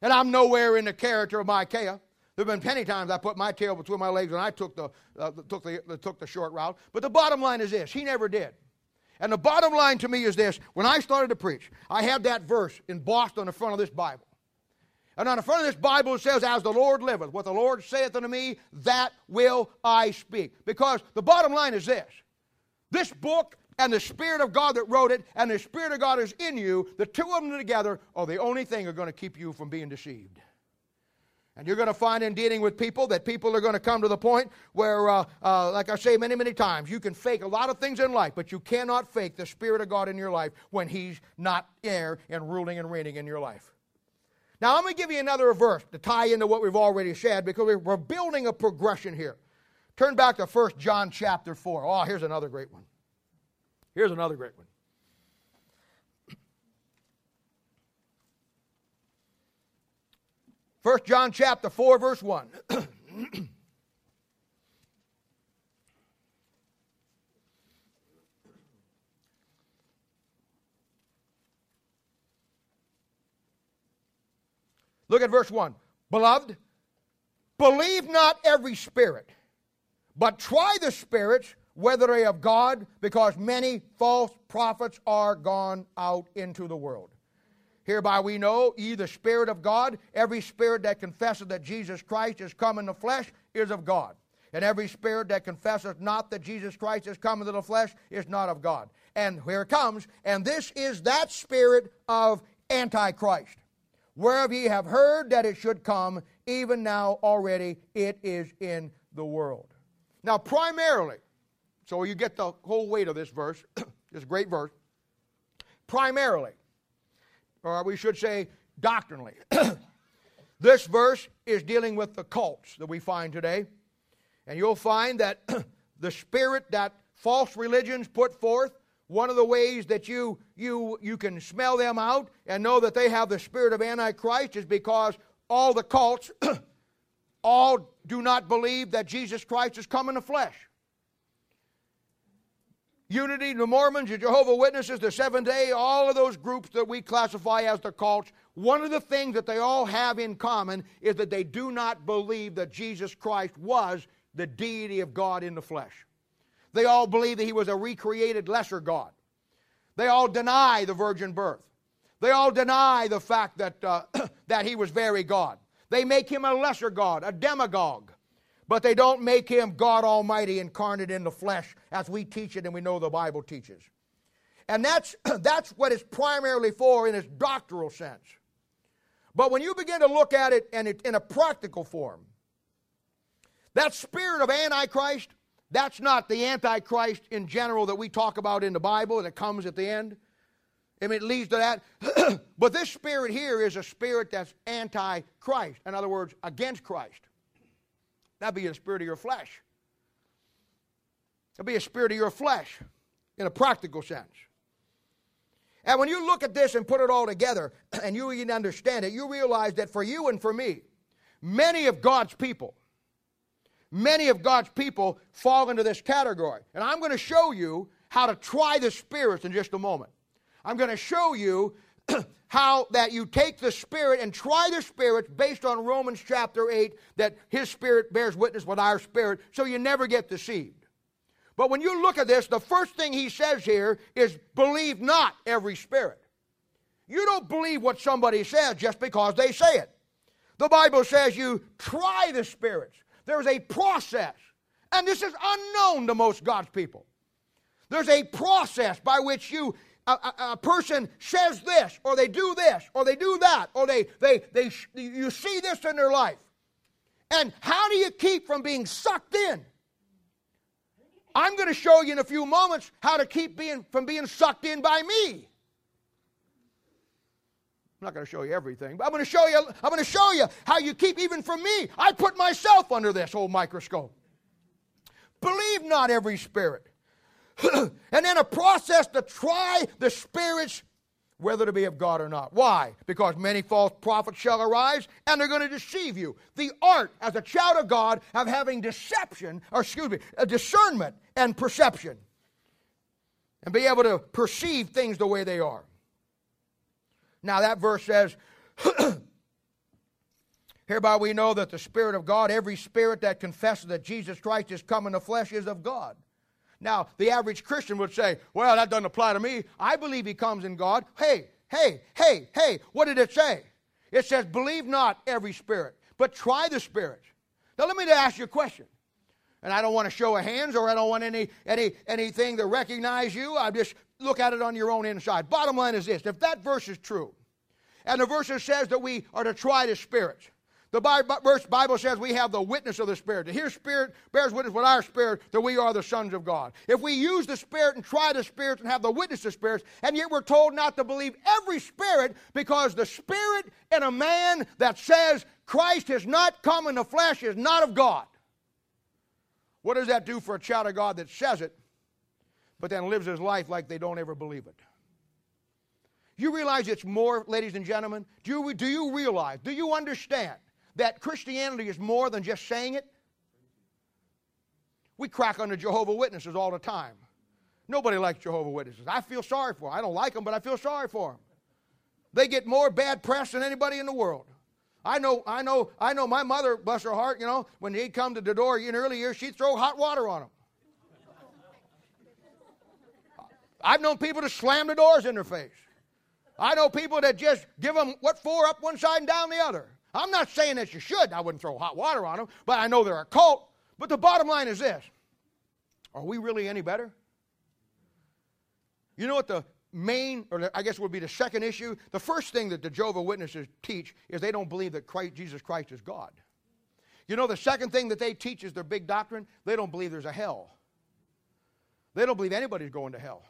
And I'm nowhere in the character of Micaiah. There have been many times I put my tail between my legs and I took the, uh, took, the, took the short route. But the bottom line is this he never did. And the bottom line to me is this when I started to preach, I had that verse embossed on the front of this Bible. And on the front of this Bible it says, As the Lord liveth, what the Lord saith unto me, that will I speak. Because the bottom line is this this book and the Spirit of God that wrote it and the Spirit of God is in you, the two of them together are the only thing that are going to keep you from being deceived. And you're going to find in dealing with people that people are going to come to the point where, uh, uh, like I say many, many times, you can fake a lot of things in life, but you cannot fake the Spirit of God in your life when He's not there and ruling and reigning in your life. Now, I'm going to give you another verse to tie into what we've already said because we're building a progression here. Turn back to 1 John chapter 4. Oh, here's another great one. Here's another great one. 1 John chapter 4, verse 1. Look at verse 1. Beloved, believe not every spirit, but try the spirits whether they of God, because many false prophets are gone out into the world. Hereby we know ye the Spirit of God, every spirit that confesseth that Jesus Christ is come in the flesh is of God. And every spirit that confesseth not that Jesus Christ is come into the flesh is not of God. And here it comes, and this is that spirit of Antichrist whereof ye have heard that it should come, even now already it is in the world. Now, primarily, so you get the whole weight of this verse, this great verse, primarily, or we should say doctrinally, this verse is dealing with the cults that we find today. And you'll find that the spirit that false religions put forth one of the ways that you, you, you can smell them out and know that they have the spirit of Antichrist is because all the cults all do not believe that Jesus Christ has come in the flesh. Unity, the Mormons, the Jehovah Witnesses, the Seventh Day, all of those groups that we classify as the cults, one of the things that they all have in common is that they do not believe that Jesus Christ was the deity of God in the flesh. They all believe that he was a recreated lesser God. They all deny the virgin birth. They all deny the fact that, uh, that he was very God. They make him a lesser God, a demagogue. But they don't make him God Almighty incarnate in the flesh as we teach it and we know the Bible teaches. And that's, that's what it's primarily for in its doctrinal sense. But when you begin to look at it, and it in a practical form, that spirit of Antichrist that's not the Antichrist in general that we talk about in the Bible that comes at the end. I mean, it leads to that. but this spirit here is a spirit that's anti Christ. In other words, against Christ. That'd be a spirit of your flesh. That'd be a spirit of your flesh in a practical sense. And when you look at this and put it all together and you even understand it, you realize that for you and for me, many of God's people, many of God's people fall into this category. And I'm going to show you how to try the spirits in just a moment. I'm going to show you how that you take the spirit and try the spirits based on Romans chapter 8 that his spirit bears witness with our spirit so you never get deceived. But when you look at this, the first thing he says here is believe not every spirit. You don't believe what somebody says just because they say it. The Bible says you try the spirits. There's a process. And this is unknown to most God's people. There's a process by which you a, a, a, person says this, or they do this, or they do that, or they, they, they, you see this in their life. And how do you keep from being sucked in? I'm going to show you in a few moments how to keep being from being sucked in by me. I'm not going to show you everything, but I'm going to show you I'm going to show you how you keep even from me. I put myself under this whole microscope. Believe not every spirit. and then a process to try the spirits whether to be of God or not. Why? Because many false prophets shall arise and they're going to deceive you. The art as a child of God of having deception, or excuse me, discernment and perception. And be able to perceive things the way they are. Now that verse says, Hereby we know that the Spirit of God, every spirit that confesses that Jesus Christ is come in the flesh, is of God. Now, the average Christian would say, well, that doesn't apply to me. I believe he comes in God. Hey, hey, hey, hey, what did it say? It says, believe not every spirit, but try the spirits. Now, let me ask you a question. And I don't want to show of hands or I don't want any, any, anything to recognize you. I just look at it on your own inside. Bottom line is this if that verse is true, and the verse says that we are to try the spirits, the Bible says we have the witness of the Spirit. His Spirit bears witness with our spirit that we are the sons of God. If we use the Spirit and try the Spirit and have the witness of spirits, and yet we're told not to believe every spirit because the Spirit in a man that says Christ has not come in the flesh is not of God. What does that do for a child of God that says it, but then lives his life like they don't ever believe it? You realize it's more, ladies and gentlemen? Do you, do you realize, do you understand that Christianity is more than just saying it? We crack on the Jehovah Witnesses all the time. Nobody likes Jehovah Witnesses. I feel sorry for them. I don't like them, but I feel sorry for them. They get more bad press than anybody in the world. I know, I know, I know my mother, bless her heart, you know, when he'd come to the door in early years, she'd throw hot water on them. I've known people to slam the doors in their face. I know people that just give them what for up one side and down the other. I'm not saying that you should. I wouldn't throw hot water on them, but I know they're a cult. But the bottom line is this Are we really any better? You know what the main, or I guess would be the second issue? The first thing that the Jehovah Witnesses teach is they don't believe that Christ, Jesus Christ is God. You know, the second thing that they teach is their big doctrine they don't believe there's a hell. They don't believe anybody's going to hell.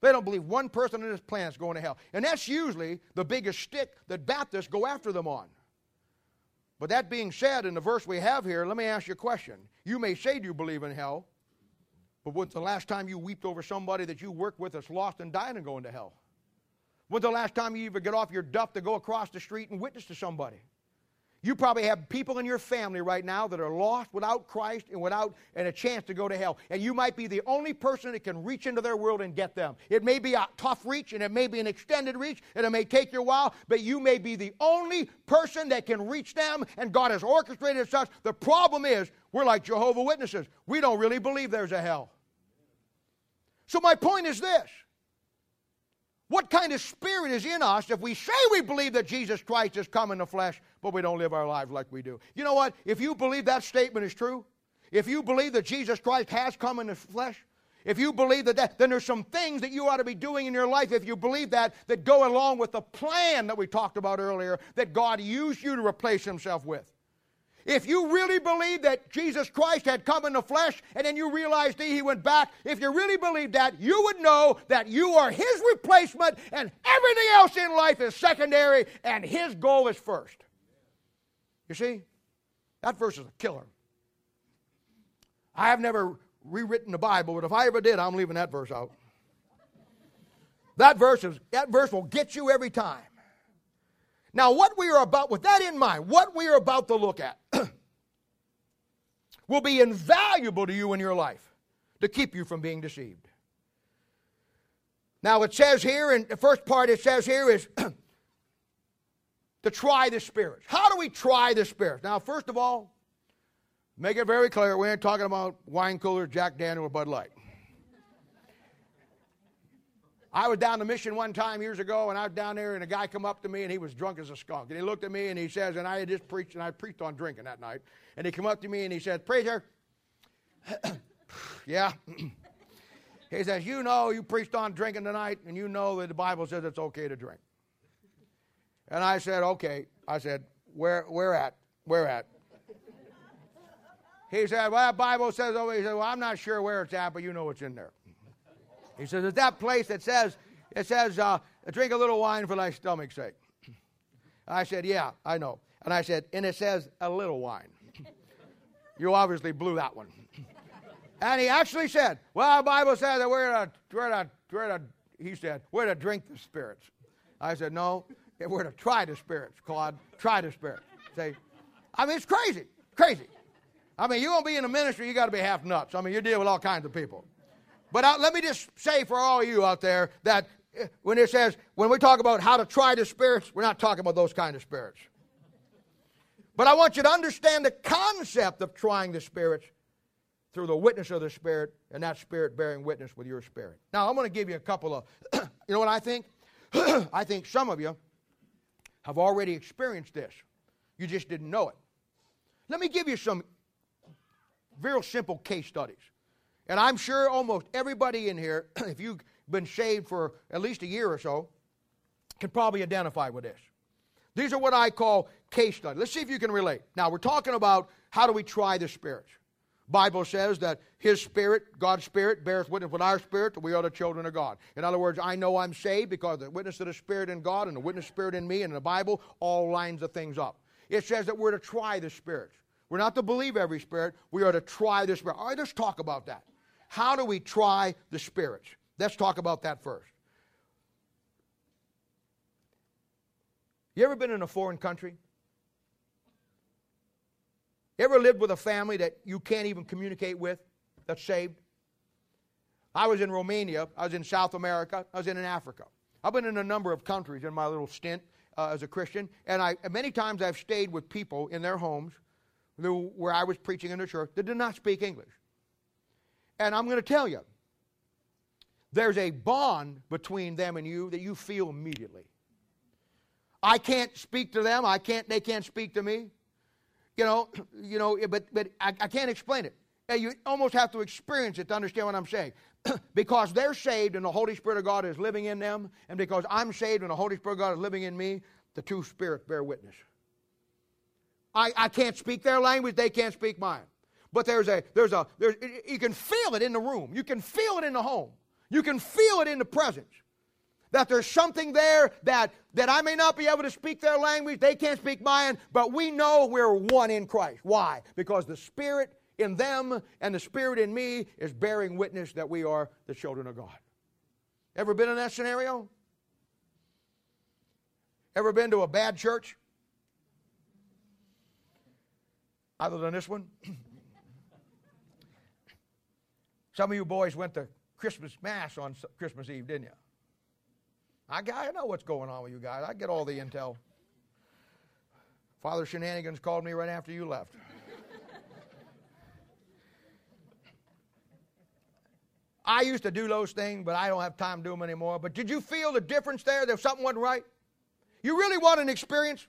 They don't believe one person on this planet is going to hell. And that's usually the biggest stick that Baptists go after them on. But that being said, in the verse we have here, let me ask you a question. You may say, you believe in hell? But when's the last time you wept over somebody that you worked with that's lost and dying and going to hell? When's the last time you even get off your duff to go across the street and witness to somebody? You probably have people in your family right now that are lost without Christ and without and a chance to go to hell. And you might be the only person that can reach into their world and get them. It may be a tough reach and it may be an extended reach and it may take you a while, but you may be the only person that can reach them and God has orchestrated such. The problem is we're like Jehovah Witnesses. We don't really believe there's a hell. So my point is this. What kind of spirit is in us if we say we believe that Jesus Christ has come in the flesh, but we don't live our lives like we do? You know what? If you believe that statement is true, if you believe that Jesus Christ has come in the flesh, if you believe that, that, then there's some things that you ought to be doing in your life if you believe that, that go along with the plan that we talked about earlier that God used you to replace Himself with. If you really believe that Jesus Christ had come in the flesh and then you realized he went back, if you really believe that, you would know that you are his replacement and everything else in life is secondary and his goal is first. You see? That verse is a killer. I have never rewritten the Bible, but if I ever did, I'm leaving that verse out. That verse, is, that verse will get you every time. Now, what we are about, with that in mind, what we are about to look at will be invaluable to you in your life to keep you from being deceived. Now, it says here, and the first part it says here is to try the spirits. How do we try the spirits? Now, first of all, make it very clear we ain't talking about wine cooler, Jack Daniel, or Bud Light. I was down the mission one time years ago, and I was down there, and a guy come up to me, and he was drunk as a skunk. And he looked at me, and he says, and I had just preached, and I preached on drinking that night. And he come up to me, and he said, Preacher, yeah. he says, you know you preached on drinking tonight, and you know that the Bible says it's okay to drink. And I said, okay. I said, where, where at? Where at? He said, Well, that Bible says over. He said, Well, I'm not sure where it's at, but you know what's in there. He says, It's that place that says, it says, uh, drink a little wine for thy stomach's sake. I said, Yeah, I know. And I said, And it says a little wine. you obviously blew that one. and he actually said, Well, the Bible says that we're to, we're to, we're to, he said, we're to drink the spirits. I said, No, we're to try the spirits, Claude. Try the spirits. See? I mean, it's crazy. Crazy. I mean, you're going to be in a ministry, you got to be half nuts. I mean, you deal with all kinds of people. But uh, let me just say for all you out there that uh, when it says, when we talk about how to try the spirits, we're not talking about those kind of spirits. But I want you to understand the concept of trying the spirits through the witness of the Spirit and that Spirit bearing witness with your spirit. Now, I'm going to give you a couple of, you know what I think? I think some of you have already experienced this. You just didn't know it. Let me give you some very simple case studies. And I'm sure almost everybody in here, if you've been saved for at least a year or so, can probably identify with this. These are what I call case studies. Let's see if you can relate. Now, we're talking about how do we try the spirits. Bible says that his spirit, God's spirit, bears witness with our spirit that we are the children of God. In other words, I know I'm saved because the witness of the spirit in God and the witness spirit in me and in the Bible all lines the things up. It says that we're to try the spirits. We're not to believe every spirit. We are to try the spirit. All right, let's talk about that. How do we try the spirits? Let's talk about that first. You ever been in a foreign country? You ever lived with a family that you can't even communicate with that's saved? I was in Romania. I was in South America. I was in Africa. I've been in a number of countries in my little stint uh, as a Christian, and I many times I've stayed with people in their homes who, where I was preaching in the church that did not speak English. And I'm going to tell you, there's a bond between them and you that you feel immediately. I can't speak to them. I can't. They can't speak to me. You know. You know. But but I, I can't explain it. You almost have to experience it to understand what I'm saying. because they're saved and the Holy Spirit of God is living in them, and because I'm saved and the Holy Spirit of God is living in me, the two spirits bear witness. I, I can't speak their language, they can't speak mine. But there's a, there's a, there's, you can feel it in the room. You can feel it in the home. You can feel it in the presence. That there's something there that, that I may not be able to speak their language, they can't speak mine, but we know we're one in Christ. Why? Because the Spirit in them and the Spirit in me is bearing witness that we are the children of God. Ever been in that scenario? Ever been to a bad church? Other than this one? Some of you boys went to Christmas Mass on Christmas Eve, didn't you? I, I know what's going on with you guys. I get all the intel. Father Shenanigans called me right after you left. I used to do those things, but I don't have time to do them anymore. But did you feel the difference there that something wasn't right? You really want an experience?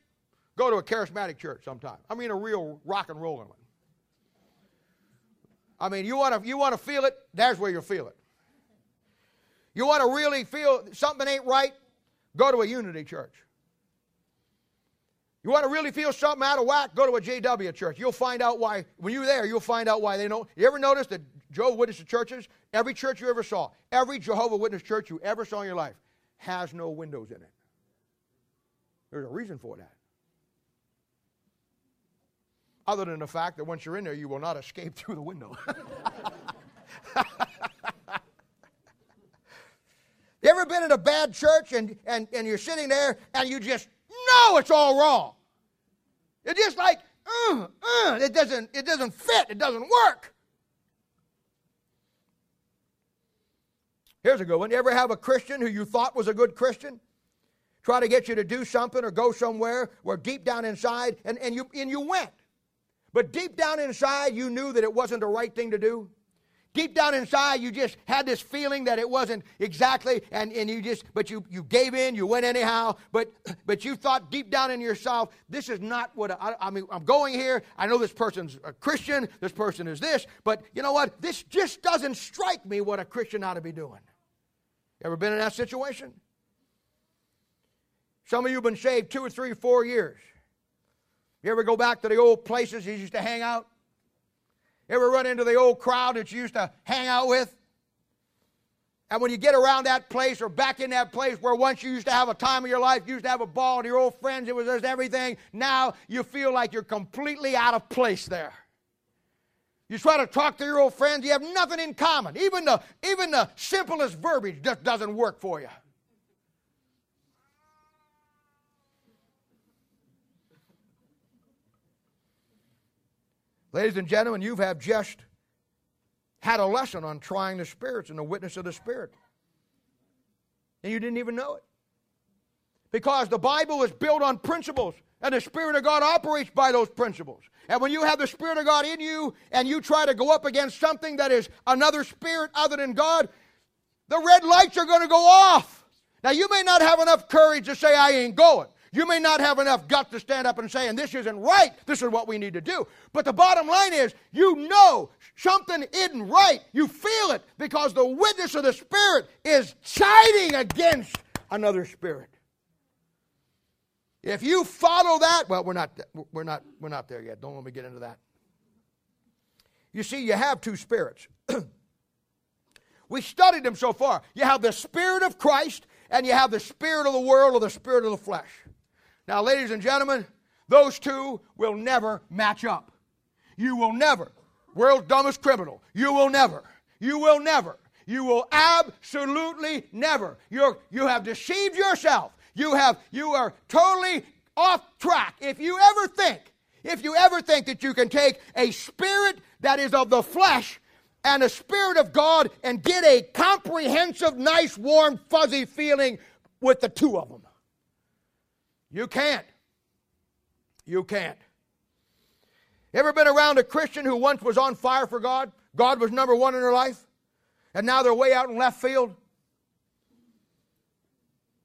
Go to a charismatic church sometime. I mean, a real rock and rolling one. I mean, you want to you want to feel it? There's where you'll feel it. You want to really feel something ain't right? Go to a unity church. You want to really feel something out of whack? Go to a JW church. You'll find out why. When you're there, you'll find out why they know. You ever notice that Jehovah Witness churches, every church you ever saw, every Jehovah Witness church you ever saw in your life, has no windows in it. There's a reason for that. Other than the fact that once you're in there, you will not escape through the window. you ever been in a bad church and, and, and you're sitting there and you just know it's all wrong? It's just like, uh, uh, it, doesn't, it doesn't fit, it doesn't work. Here's a good one. You ever have a Christian who you thought was a good Christian? Try to get you to do something or go somewhere where deep down inside, and, and, you, and you went. But deep down inside, you knew that it wasn't the right thing to do. Deep down inside, you just had this feeling that it wasn't exactly, and, and you just, but you, you gave in, you went anyhow, but, but you thought deep down in yourself, this is not what, I, I mean, I'm going here. I know this person's a Christian, this person is this, but you know what? This just doesn't strike me what a Christian ought to be doing. Ever been in that situation? Some of you have been saved two or three four years. You ever go back to the old places you used to hang out? Ever run into the old crowd that you used to hang out with? And when you get around that place or back in that place where once you used to have a time of your life, you used to have a ball and your old friends, it was just everything, now you feel like you're completely out of place there. You try to talk to your old friends, you have nothing in common. Even the, even the simplest verbiage just doesn't work for you. Ladies and gentlemen, you have just had a lesson on trying the spirits and the witness of the Spirit. And you didn't even know it. Because the Bible is built on principles, and the Spirit of God operates by those principles. And when you have the Spirit of God in you and you try to go up against something that is another spirit other than God, the red lights are going to go off. Now, you may not have enough courage to say, I ain't going. You may not have enough guts to stand up and say, and this isn't right, this is what we need to do. But the bottom line is, you know something isn't right. You feel it because the witness of the Spirit is chiding against another spirit. If you follow that, well, we're not, we're not, we're not there yet. Don't let me get into that. You see, you have two spirits. we studied them so far. You have the Spirit of Christ, and you have the Spirit of the world or the Spirit of the flesh. Now, ladies and gentlemen, those two will never match up. You will never. World's dumbest criminal. You will never. You will never. You will absolutely never. You're, you have deceived yourself. You have you are totally off track. If you ever think, if you ever think that you can take a spirit that is of the flesh and a spirit of God and get a comprehensive, nice, warm, fuzzy feeling with the two of them. You can't. You can't. Ever been around a Christian who once was on fire for God? God was number one in their life, and now they're way out in left field?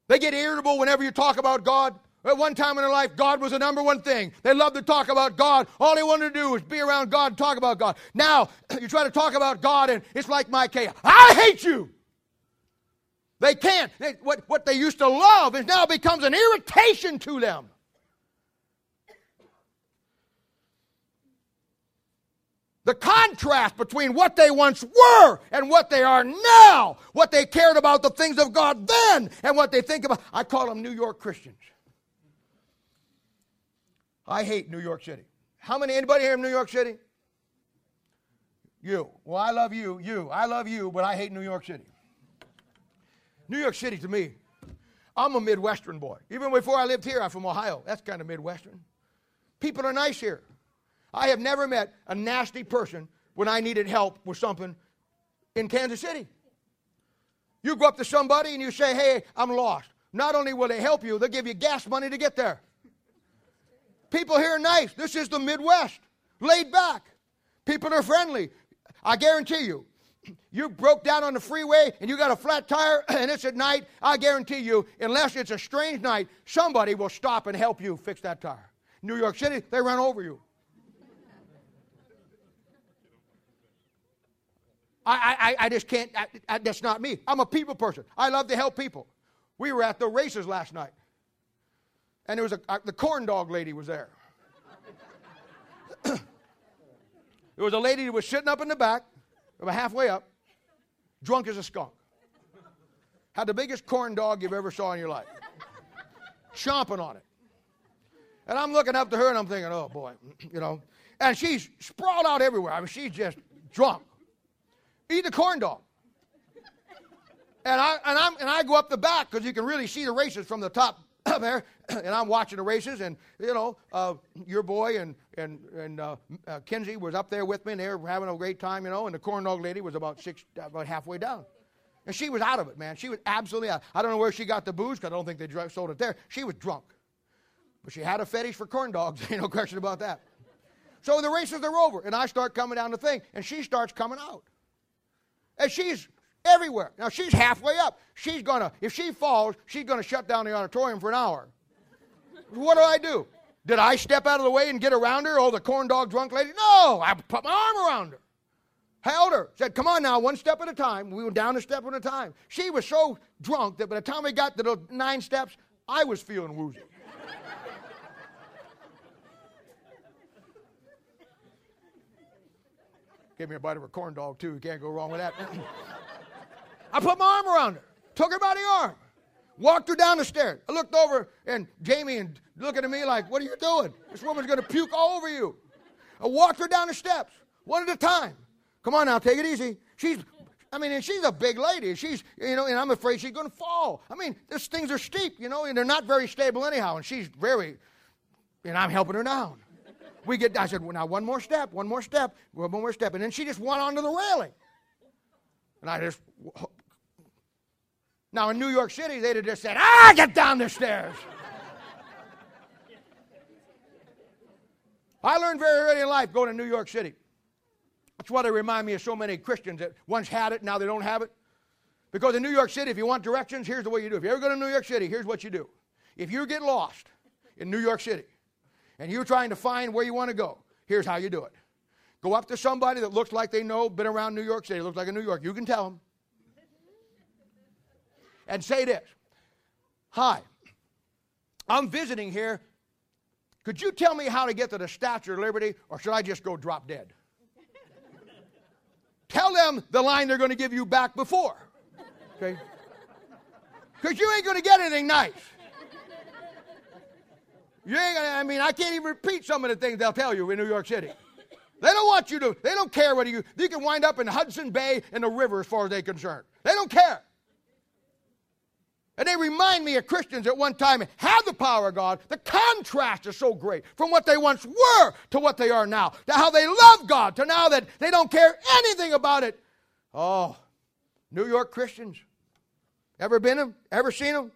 They get irritable whenever you talk about God. At one time in their life, God was the number one thing. They loved to talk about God. All they wanted to do was be around God and talk about God. Now, you try to talk about God, and it's like my. I hate you. They can't. They, what, what they used to love is now becomes an irritation to them. The contrast between what they once were and what they are now, what they cared about the things of God then and what they think about. I call them New York Christians. I hate New York City. How many, anybody here in New York City? You. Well, I love you, you. I love you, but I hate New York City. New York City to me, I'm a Midwestern boy. Even before I lived here, I'm from Ohio. That's kind of Midwestern. People are nice here. I have never met a nasty person when I needed help with something in Kansas City. You go up to somebody and you say, Hey, I'm lost. Not only will they help you, they'll give you gas money to get there. People here are nice. This is the Midwest, laid back. People are friendly. I guarantee you, you broke down on the freeway and you got a flat tire and it's at night, I guarantee you, unless it's a strange night, somebody will stop and help you fix that tire. New York City, they run over you. I, I, I just can't, I, I, that's not me. I'm a people person. I love to help people. We were at the races last night, and there was a, uh, the corn dog lady was there. there was a lady who was sitting up in the back about halfway up, drunk as a skunk. Had the biggest corn dog you've ever saw in your life. Chomping on it. And I'm looking up to her and I'm thinking, oh boy, you know. And she's sprawled out everywhere. I mean, she's just drunk. Eat the corn dog. And I, and, I'm, and I go up the back because you can really see the races from the top there, and I'm watching the races, and you know, uh, your boy and and and uh, uh, Kinsey was up there with me, and they were having a great time, you know. And the corn dog lady was about six, about halfway down, and she was out of it, man. She was absolutely out. I don't know where she got the booze because I don't think they sold it there. She was drunk, but she had a fetish for corn dogs. Ain't no question about that. So the races are over, and I start coming down the thing, and she starts coming out, and she's Everywhere. Now she's halfway up. She's gonna, if she falls, she's gonna shut down the auditorium for an hour. what do I do? Did I step out of the way and get around her? Oh, the corn dog drunk lady? No, I put my arm around her. Held her. Said, come on now, one step at a time. We went down a step at a time. She was so drunk that by the time we got to the nine steps, I was feeling woozy. Give me a bite of a corn dog, too. You can't go wrong with that. I put my arm around her, took her by the arm, walked her down the stairs. I looked over, and Jamie and looking at me like, What are you doing? This woman's going to puke all over you. I walked her down the steps, one at a time. Come on now, take it easy. She's, I mean, and she's a big lady. She's, you know, and I'm afraid she's going to fall. I mean, these things are steep, you know, and they're not very stable anyhow. And she's very, and I'm helping her down. We get, I said, well, now one more step, one more step, one more step. And then she just went onto the railing. And I just, now in New York City, they'd have just said, ah, get down the stairs. I learned very early in life going to New York City. That's why they remind me of so many Christians that once had it, now they don't have it. Because in New York City, if you want directions, here's the way you do. If you ever go to New York City, here's what you do. If you get lost in New York City and you're trying to find where you want to go, here's how you do it. Go up to somebody that looks like they know, been around New York City, looks like a New York. You can tell them. And say this Hi, I'm visiting here could you tell me how to get to the Statue of Liberty, or should I just go drop dead? tell them the line they're going to give you back before. Okay? Because you ain't going to get anything nice. You ain't gonna, I mean, I can't even repeat some of the things they'll tell you in New York City. They don't want you to, they don't care whether you, you can wind up in Hudson Bay and the river as far as they're concerned. They don't care. And they remind me of Christians at one time had the power of God. The contrast is so great from what they once were to what they are now. To how they love God to now that they don't care anything about it. Oh, New York Christians. Ever been them? Ever seen them?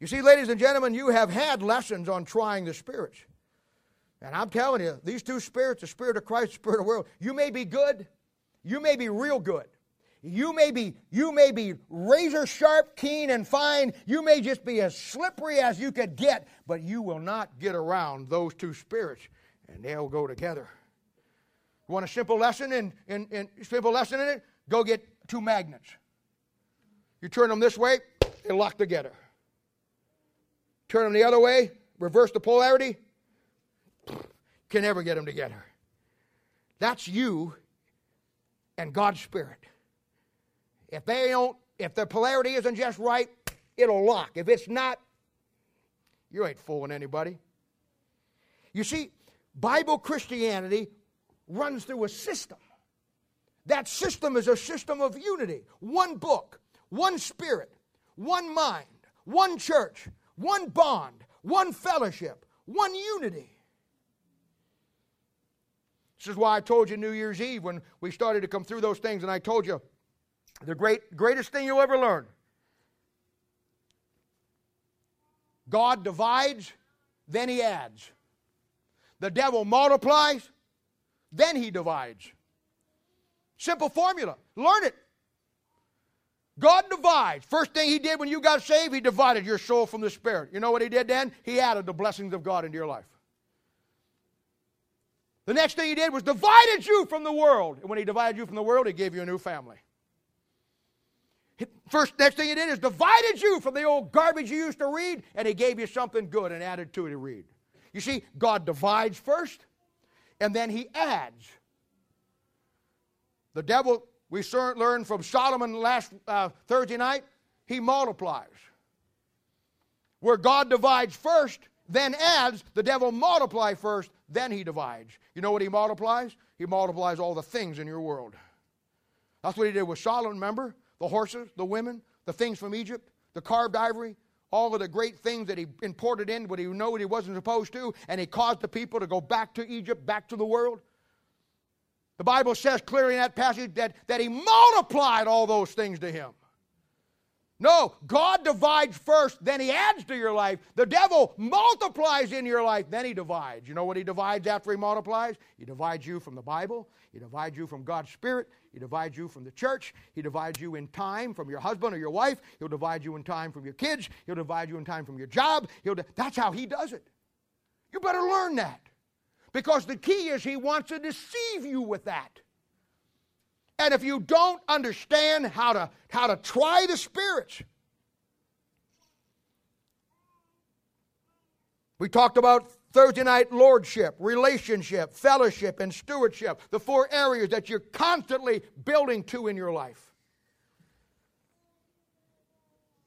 You see, ladies and gentlemen, you have had lessons on trying the spirits. And I'm telling you, these two spirits, the spirit of Christ, the spirit of the world, you may be good, you may be real good. You may be you may be razor sharp, keen and fine. You may just be as slippery as you could get, but you will not get around those two spirits, and they'll go together. You want a simple lesson in, in, in simple lesson in it? Go get two magnets. You turn them this way, they lock together. Turn them the other way, reverse the polarity, can never get them together. That's you and God's Spirit. If they don't, if the polarity isn't just right, it'll lock. If it's not, you ain't fooling anybody. You see, Bible Christianity runs through a system. That system is a system of unity. One book, one spirit, one mind, one church, one bond, one fellowship, one unity. This is why I told you New Year's Eve when we started to come through those things, and I told you the great, greatest thing you'll ever learn God divides, then he adds. The devil multiplies, then he divides. Simple formula. Learn it. God divides. First thing he did when you got saved, he divided your soul from the spirit. You know what he did then? He added the blessings of God into your life. The next thing he did was divided you from the world. And when he divided you from the world, he gave you a new family. First, next thing he did is divided you from the old garbage you used to read, and he gave you something good and added to it to read. You see, God divides first, and then he adds. The devil, we learned from Solomon last uh, Thursday night, he multiplies. Where God divides first, then adds, the devil multiplies first, then he divides. You know what he multiplies? He multiplies all the things in your world. That's what he did with Solomon, remember? The horses, the women, the things from Egypt, the carved ivory, all of the great things that he imported in, but he knew what he wasn't supposed to, and he caused the people to go back to Egypt, back to the world. The Bible says clearly in that passage that, that he multiplied all those things to him. No, God divides first, then He adds to your life. The devil multiplies in your life, then He divides. You know what He divides after He multiplies? He divides you from the Bible, He divides you from God's Spirit, He divides you from the church, He divides you in time from your husband or your wife, He'll divide you in time from your kids, He'll divide you in time from your job. He'll di- That's how He does it. You better learn that. Because the key is He wants to deceive you with that. And if you don't understand how to, how to try the spirits, we talked about Thursday night lordship, relationship, fellowship, and stewardship. The four areas that you're constantly building to in your life.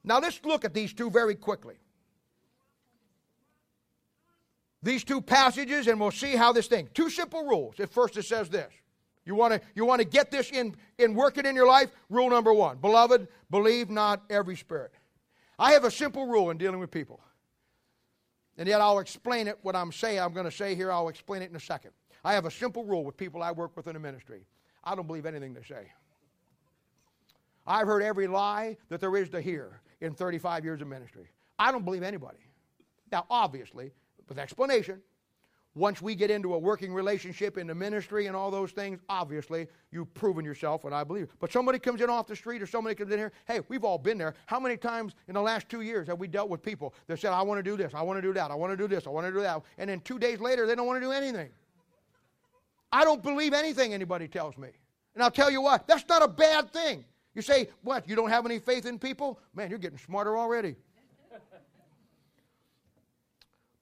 Now let's look at these two very quickly. These two passages, and we'll see how this thing. Two simple rules. At first, it says this. You want to you want to get this in in working in your life? Rule number one. Beloved, believe not every spirit. I have a simple rule in dealing with people. And yet I'll explain it, what I'm saying, I'm going to say here, I'll explain it in a second. I have a simple rule with people I work with in the ministry. I don't believe anything they say. I've heard every lie that there is to hear in 35 years of ministry. I don't believe anybody. Now, obviously, with explanation, once we get into a working relationship in the ministry and all those things, obviously you've proven yourself, and I believe. But somebody comes in off the street or somebody comes in here, hey, we've all been there. How many times in the last two years have we dealt with people that said, I want to do this, I want to do that, I want to do this, I want to do that, and then two days later they don't want to do anything? I don't believe anything anybody tells me. And I'll tell you what, that's not a bad thing. You say, what, you don't have any faith in people? Man, you're getting smarter already.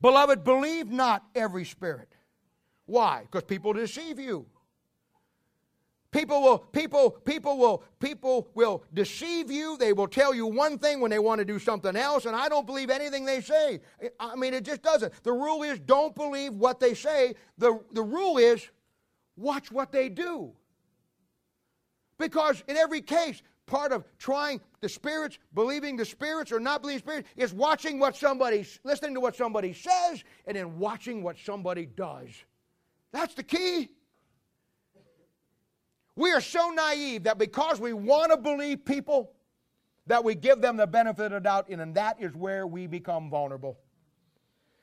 Beloved, believe not every spirit. Why? Because people deceive you. People will, people, people will, people will deceive you. They will tell you one thing when they want to do something else, and I don't believe anything they say. I mean, it just doesn't. The rule is don't believe what they say. The, the rule is watch what they do. Because in every case, part of trying the spirits, believing the spirits or not believing spirits, is watching what somebody, listening to what somebody says, and then watching what somebody does. That's the key. We are so naive that because we want to believe people, that we give them the benefit of the doubt, and that is where we become vulnerable.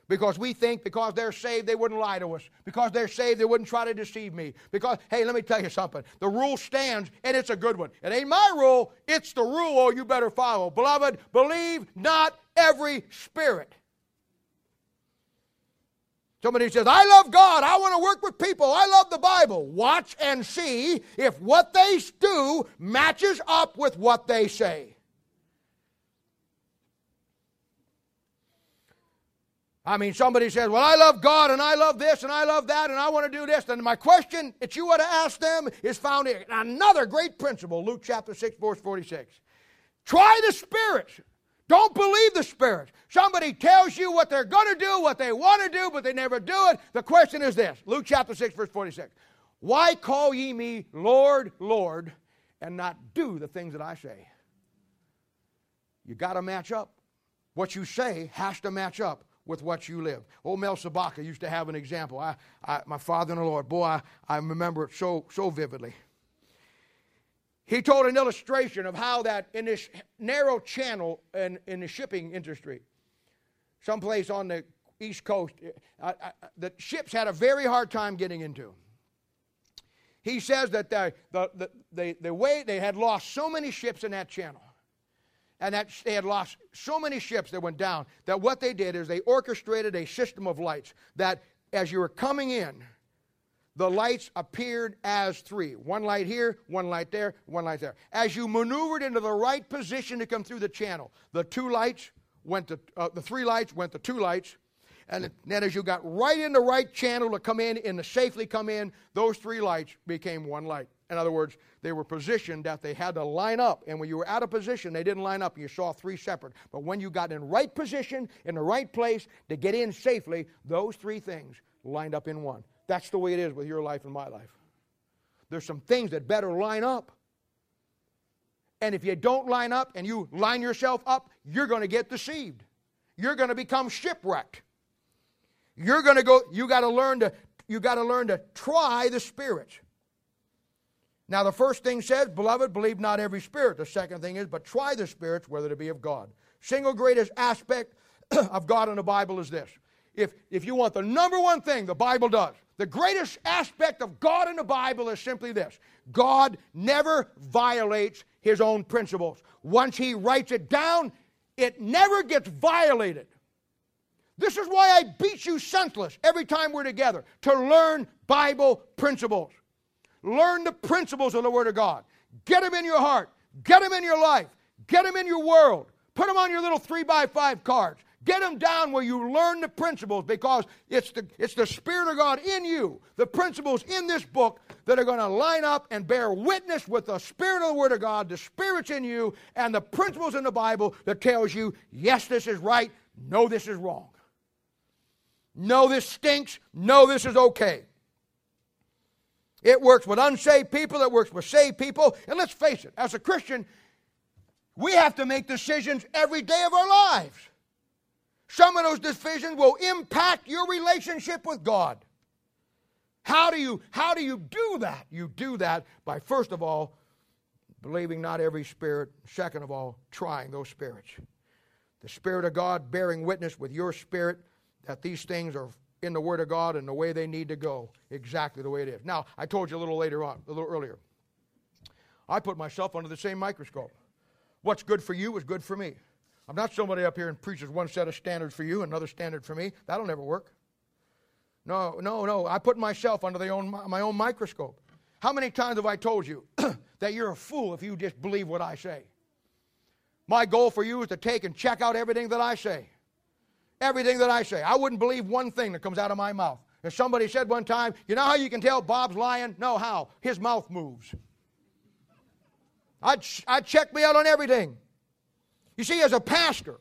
Because we think because they're saved, they wouldn't lie to us. Because they're saved, they wouldn't try to deceive me. Because, hey, let me tell you something. The rule stands, and it's a good one. It ain't my rule, it's the rule, oh, you better follow. Beloved, believe not every spirit. Somebody says, I love God. I want to work with people. I love the Bible. Watch and see if what they do matches up with what they say. I mean, somebody says, Well, I love God and I love this and I love that and I want to do this. And my question that you ought to ask them is found in another great principle, Luke chapter 6, verse 46. Try the spirits. Don't believe the spirits. Somebody tells you what they're going to do, what they want to do, but they never do it. The question is this Luke chapter 6, verse 46. Why call ye me Lord, Lord, and not do the things that I say? You got to match up. What you say has to match up with what you live. Old Mel Sabaka used to have an example. I, I, my father in the Lord, boy, I, I remember it so, so vividly. He told an illustration of how that in this narrow channel in, in the shipping industry, someplace on the East Coast, uh, uh, the ships had a very hard time getting into. He says that the, the, the, the, the way they had lost so many ships in that channel and that they had lost so many ships that went down that what they did is they orchestrated a system of lights that as you were coming in the lights appeared as three. One light here one light there one light there. As you maneuvered into the right position to come through the channel the two lights went to uh, the three lights went to two lights. And then as you got right in the right channel to come in and to safely come in those three lights became one light in other words, they were positioned that they had to line up. And when you were out of position, they didn't line up. You saw three separate. But when you got in right position, in the right place to get in safely, those three things lined up in one. That's the way it is with your life and my life. There's some things that better line up. And if you don't line up and you line yourself up, you're going to get deceived. You're going to become shipwrecked. You're going to go, you got to learn to, you got to learn to try the spirits. Now, the first thing says, Beloved, believe not every spirit. The second thing is, But try the spirits whether to be of God. Single greatest aspect of God in the Bible is this. If, if you want the number one thing the Bible does, the greatest aspect of God in the Bible is simply this God never violates his own principles. Once he writes it down, it never gets violated. This is why I beat you senseless every time we're together to learn Bible principles. Learn the principles of the Word of God. Get them in your heart. Get them in your life. Get them in your world. Put them on your little three by five cards. Get them down where you learn the principles because it's the, it's the Spirit of God in you, the principles in this book that are going to line up and bear witness with the Spirit of the Word of God, the Spirit's in you, and the principles in the Bible that tells you, yes, this is right, no, this is wrong. No, this stinks, no, this is okay. It works with unsaved people, it works with saved people. And let's face it, as a Christian, we have to make decisions every day of our lives. Some of those decisions will impact your relationship with God. How do you how do you do that? You do that by first of all believing not every spirit, second of all trying those spirits. The spirit of God bearing witness with your spirit that these things are in the word of God and the way they need to go, exactly the way it is. Now, I told you a little later on, a little earlier. I put myself under the same microscope. What's good for you is good for me. I'm not somebody up here and preaches one set of standards for you, another standard for me. That'll never work. No, no, no. I put myself under own, my own microscope. How many times have I told you that you're a fool if you just believe what I say? My goal for you is to take and check out everything that I say. Everything that I say. I wouldn't believe one thing that comes out of my mouth. If somebody said one time, you know how you can tell Bob's lying? No, how? His mouth moves. I'd, I'd check me out on everything. You see, as a pastor,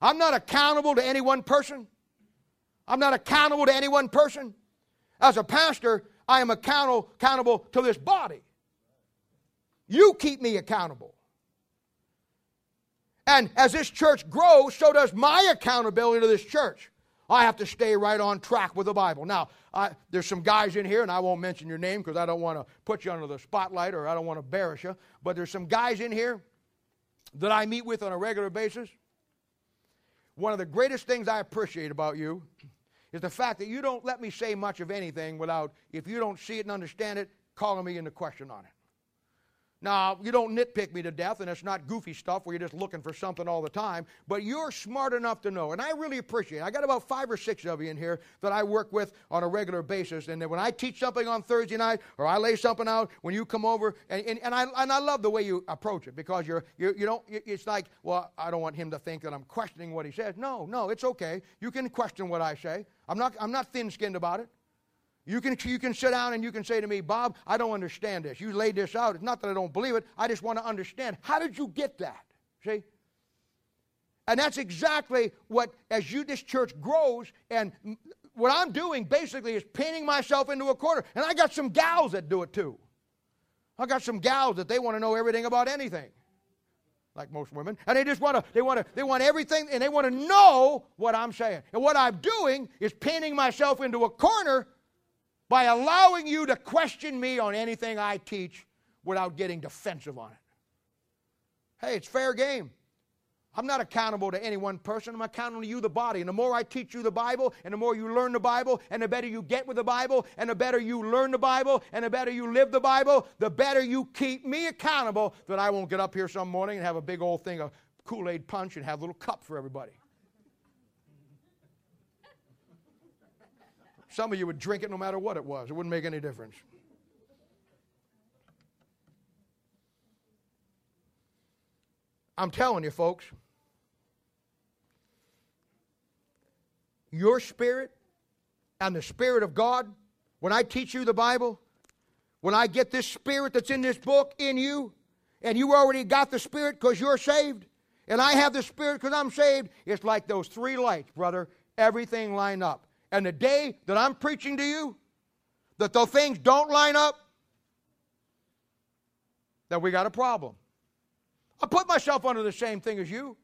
I'm not accountable to any one person. I'm not accountable to any one person. As a pastor, I am accountable, accountable to this body. You keep me accountable. And as this church grows, so does my accountability to this church. I have to stay right on track with the Bible. Now, I, there's some guys in here, and I won't mention your name because I don't want to put you under the spotlight or I don't want to embarrass you, but there's some guys in here that I meet with on a regular basis, one of the greatest things I appreciate about you is the fact that you don't let me say much of anything without, if you don't see it and understand it, calling me into question on it. Now, you don't nitpick me to death, and it's not goofy stuff where you're just looking for something all the time, but you're smart enough to know, and I really appreciate it. I got about five or six of you in here that I work with on a regular basis, and when I teach something on Thursday night or I lay something out, when you come over, and, and, and I, and I love the way you approach it because you're, you, you don't, it's like, well, I don't want him to think that I'm questioning what he says. No, no, it's okay. You can question what I say. I'm not, I'm not thin skinned about it. You can, you can sit down and you can say to me, Bob, I don't understand this. You laid this out. It's not that I don't believe it. I just want to understand. How did you get that? See? And that's exactly what, as you, this church grows, and what I'm doing basically is painting myself into a corner. And I got some gals that do it too. I got some gals that they want to know everything about anything, like most women, and they just want to, they want to, they want everything, and they want to know what I'm saying. And what I'm doing is painting myself into a corner by allowing you to question me on anything I teach without getting defensive on it. Hey, it's fair game. I'm not accountable to any one person. I'm accountable to you, the body. And the more I teach you the Bible, and the more you learn the Bible, and the better you get with the Bible, and the better you learn the Bible, and the better you live the Bible, the better you keep me accountable that I won't get up here some morning and have a big old thing of Kool Aid punch and have a little cup for everybody. Some of you would drink it no matter what it was, it wouldn't make any difference. I'm telling you, folks, your spirit and the Spirit of God, when I teach you the Bible, when I get this Spirit that's in this book in you, and you already got the Spirit because you're saved, and I have the Spirit because I'm saved, it's like those three lights, brother. Everything lined up and the day that I'm preaching to you, that those things don't line up, then we got a problem. I put myself under the same thing as you.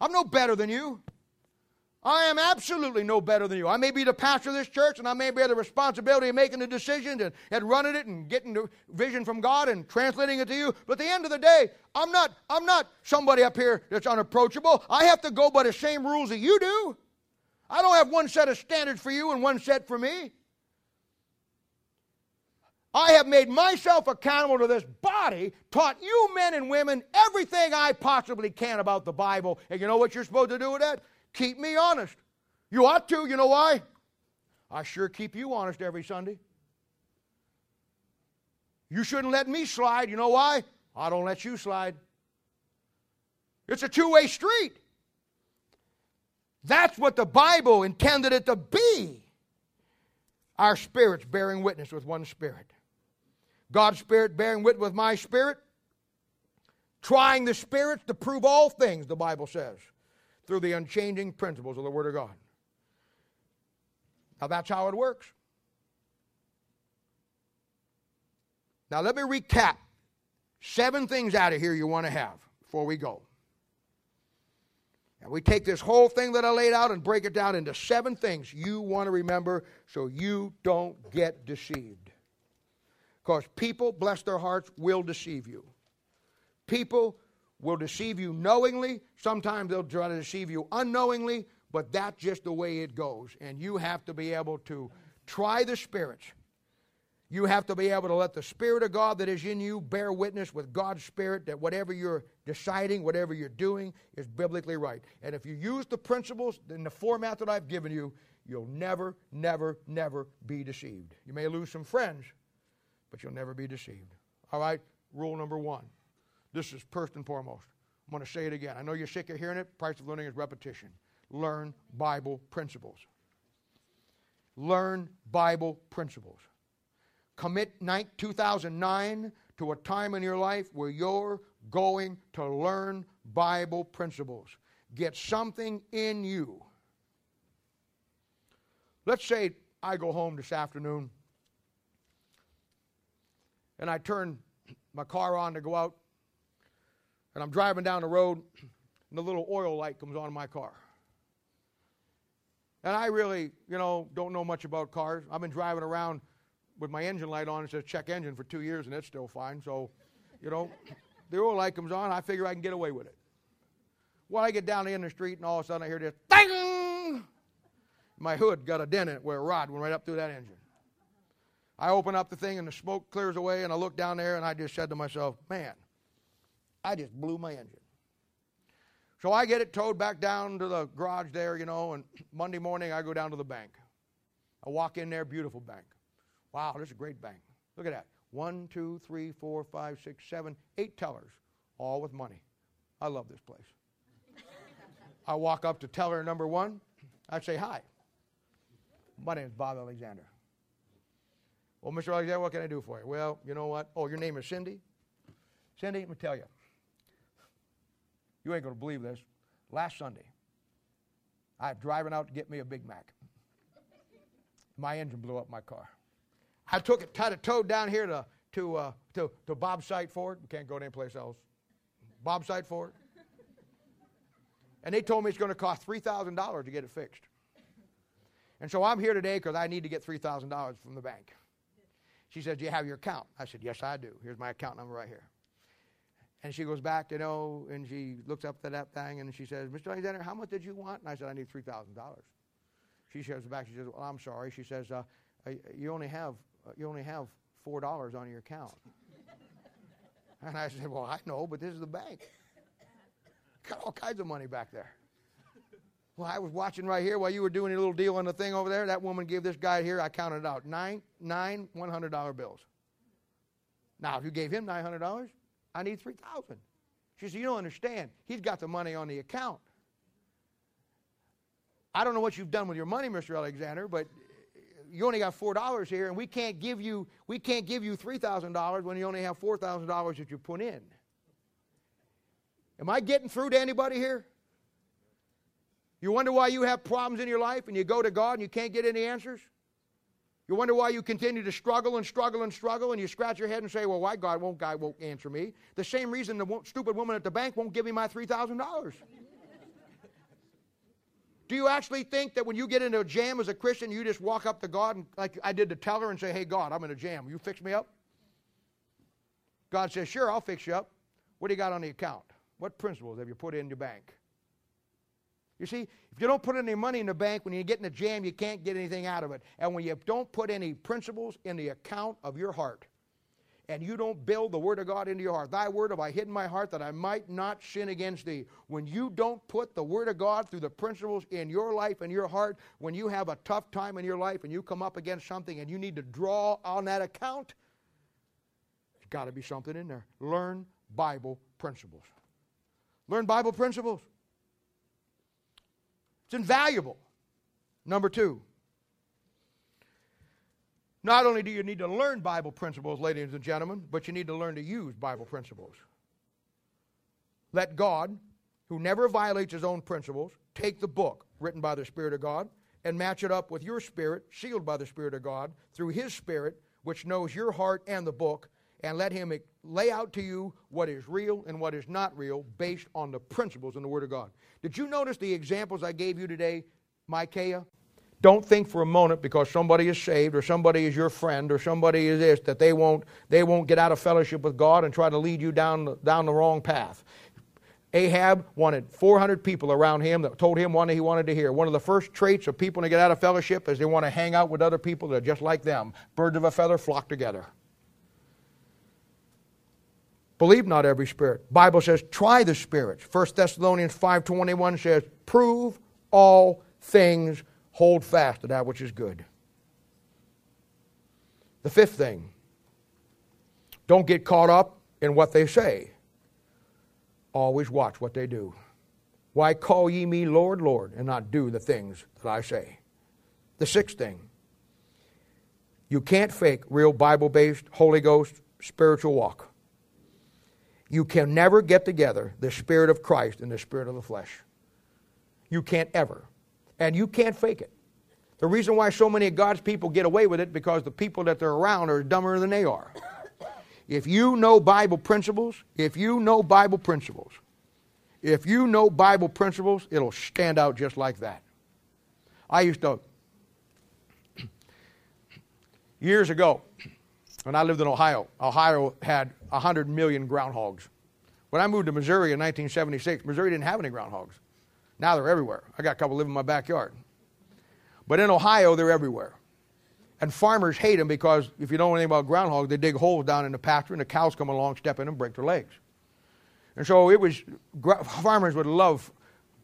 I'm no better than you. I am absolutely no better than you. I may be the pastor of this church and I may bear the responsibility of making the decisions and, and running it and getting the vision from God and translating it to you. But at the end of the day, I'm not, I'm not somebody up here that's unapproachable. I have to go by the same rules that you do. I don't have one set of standards for you and one set for me. I have made myself accountable to this body, taught you men and women everything I possibly can about the Bible. And you know what you're supposed to do with that? Keep me honest. You ought to. You know why? I sure keep you honest every Sunday. You shouldn't let me slide. You know why? I don't let you slide. It's a two way street. That's what the Bible intended it to be. Our spirits bearing witness with one spirit. God's spirit bearing witness with my spirit. Trying the spirits to prove all things, the Bible says, through the unchanging principles of the Word of God. Now that's how it works. Now let me recap seven things out of here you want to have before we go. And we take this whole thing that I laid out and break it down into seven things you want to remember so you don't get deceived. Because people, bless their hearts, will deceive you. People will deceive you knowingly. Sometimes they'll try to deceive you unknowingly, but that's just the way it goes. And you have to be able to try the spirits you have to be able to let the Spirit of God that is in you bear witness with God's Spirit that whatever you're deciding, whatever you're doing, is biblically right. And if you use the principles in the format that I've given you, you'll never, never, never be deceived. You may lose some friends, but you'll never be deceived. All right? Rule number one. This is first and foremost. I'm going to say it again. I know you're sick of hearing it. Price of learning is repetition. Learn Bible principles. Learn Bible principles commit 2009 to a time in your life where you're going to learn Bible principles. Get something in you. Let's say I go home this afternoon and I turn my car on to go out and I'm driving down the road and the little oil light comes on in my car. And I really, you know, don't know much about cars. I've been driving around with my engine light on, it says check engine for two years and it's still fine. So, you know, the oil light comes on, I figure I can get away with it. Well, I get down the end of the street and all of a sudden I hear this ding! My hood got a dent in it where a rod went right up through that engine. I open up the thing and the smoke clears away and I look down there and I just said to myself, man, I just blew my engine. So I get it towed back down to the garage there, you know, and Monday morning I go down to the bank. I walk in there, beautiful bank. Wow, this is a great bank. Look at that. One, two, three, four, five, six, seven, eight tellers, all with money. I love this place. I walk up to teller number one. I say, Hi. My name is Bob Alexander. Well, Mr. Alexander, what can I do for you? Well, you know what? Oh, your name is Cindy? Cindy, let me tell you. You ain't going to believe this. Last Sunday, I was driving out to get me a Big Mac. My engine blew up my car. I took it, tied it towed down here to, to, uh, to, to Bob Sight Ford. We can't go to any place else. Bob Sight Ford. And they told me it's going to cost $3,000 to get it fixed. And so I'm here today because I need to get $3,000 from the bank. She said, Do you have your account? I said, Yes, I do. Here's my account number right here. And she goes back, you know, and she looks up at that thing and she says, Mr. Alexander, how much did you want? And I said, I need $3,000. She says back, she says, Well, I'm sorry. She says, uh, You only have uh, you only have $4 on your account. and I said, Well, I know, but this is the bank. Got all kinds of money back there. Well, I was watching right here while you were doing a little deal on the thing over there. That woman gave this guy here, I counted out, nine, nine $100 bills. Now, if you gave him $900, I need 3000 She said, You don't understand. He's got the money on the account. I don't know what you've done with your money, Mr. Alexander, but you only got four dollars here, and we can't give you we can't give you three thousand dollars when you only have four thousand dollars that you put in. Am I getting through to anybody here? You wonder why you have problems in your life and you go to God and you can't get any answers? You wonder why you continue to struggle and struggle and struggle and you scratch your head and say, Well, why God won't God won't answer me? The same reason the stupid woman at the bank won't give me my three thousand dollars. Do you actually think that when you get into a jam as a Christian, you just walk up to God and, like I did to teller, and say, Hey, God, I'm in a jam. Will you fix me up? God says, Sure, I'll fix you up. What do you got on the account? What principles have you put in your bank? You see, if you don't put any money in the bank, when you get in a jam, you can't get anything out of it. And when you don't put any principles in the account of your heart, and you don't build the Word of God into your heart. Thy Word have I hid in my heart that I might not sin against thee. When you don't put the Word of God through the principles in your life and your heart, when you have a tough time in your life and you come up against something and you need to draw on that account, there's got to be something in there. Learn Bible principles. Learn Bible principles. It's invaluable. Number two, not only do you need to learn Bible principles, ladies and gentlemen, but you need to learn to use Bible principles. Let God, who never violates his own principles, take the book written by the Spirit of God and match it up with your spirit, sealed by the Spirit of God, through his Spirit, which knows your heart and the book, and let him lay out to you what is real and what is not real based on the principles in the Word of God. Did you notice the examples I gave you today, Micaiah? Don't think for a moment because somebody is saved or somebody is your friend or somebody is this that they won't they won't get out of fellowship with God and try to lead you down down the wrong path. Ahab wanted 400 people around him that told him what he wanted to hear. One of the first traits of people to get out of fellowship is they want to hang out with other people that are just like them. Birds of a feather flock together. Believe not every spirit. Bible says try the spirits. 1 Thessalonians 5:21 says prove all things, hold fast to that which is good. The fifth thing, don't get caught up in what they say. Always watch what they do. Why call ye me Lord, Lord, and not do the things that I say? The sixth thing, you can't fake real Bible based, Holy Ghost, spiritual walk. You can never get together the Spirit of Christ and the Spirit of the flesh. You can't ever. And you can't fake it. The reason why so many of God's people get away with it because the people that they're around are dumber than they are. If you know Bible principles, if you know Bible principles, if you know Bible principles, it'll stand out just like that. I used to, years ago, when I lived in Ohio, Ohio had 100 million groundhogs. When I moved to Missouri in 1976, Missouri didn't have any groundhogs. Now they're everywhere. I got a couple living in my backyard. But in Ohio, they're everywhere. And farmers hate them because if you don't know anything about groundhogs, they dig holes down in the pasture and the cows come along, step in and break their legs. And so it was farmers would love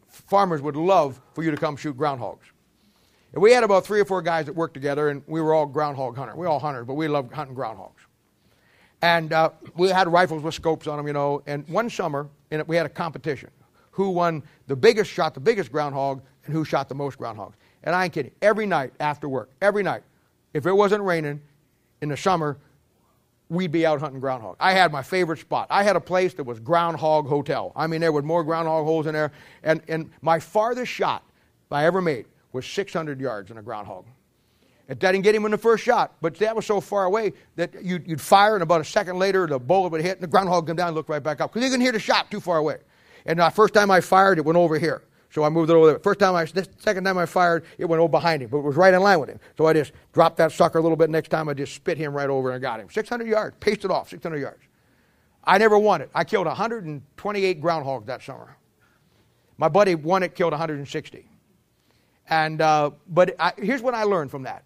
farmers would love for you to come shoot groundhogs. And we had about three or four guys that worked together, and we were all groundhog hunters. We all hunters, but we loved hunting groundhogs. And uh, we had rifles with scopes on them, you know. And one summer, we had a competition. Who won the biggest, shot the biggest groundhog, and who shot the most groundhogs. And I ain't kidding. Every night after work, every night, if it wasn't raining in the summer, we'd be out hunting groundhog. I had my favorite spot. I had a place that was Groundhog Hotel. I mean, there were more groundhog holes in there. And, and my farthest shot I ever made was 600 yards in a groundhog. It didn't get him in the first shot, but that was so far away that you'd, you'd fire, and about a second later, the bullet would hit, and the groundhog would come down and look right back up because you couldn't hear the shot too far away. And the first time I fired, it went over here. So I moved it over there. First time I, this second time I fired, it went over behind him, but it was right in line with him. So I just dropped that sucker a little bit. Next time I just spit him right over and got him. 600 yards, paced it off, 600 yards. I never won it. I killed 128 groundhogs that summer. My buddy won it, killed 160. And uh, but I, here's what I learned from that.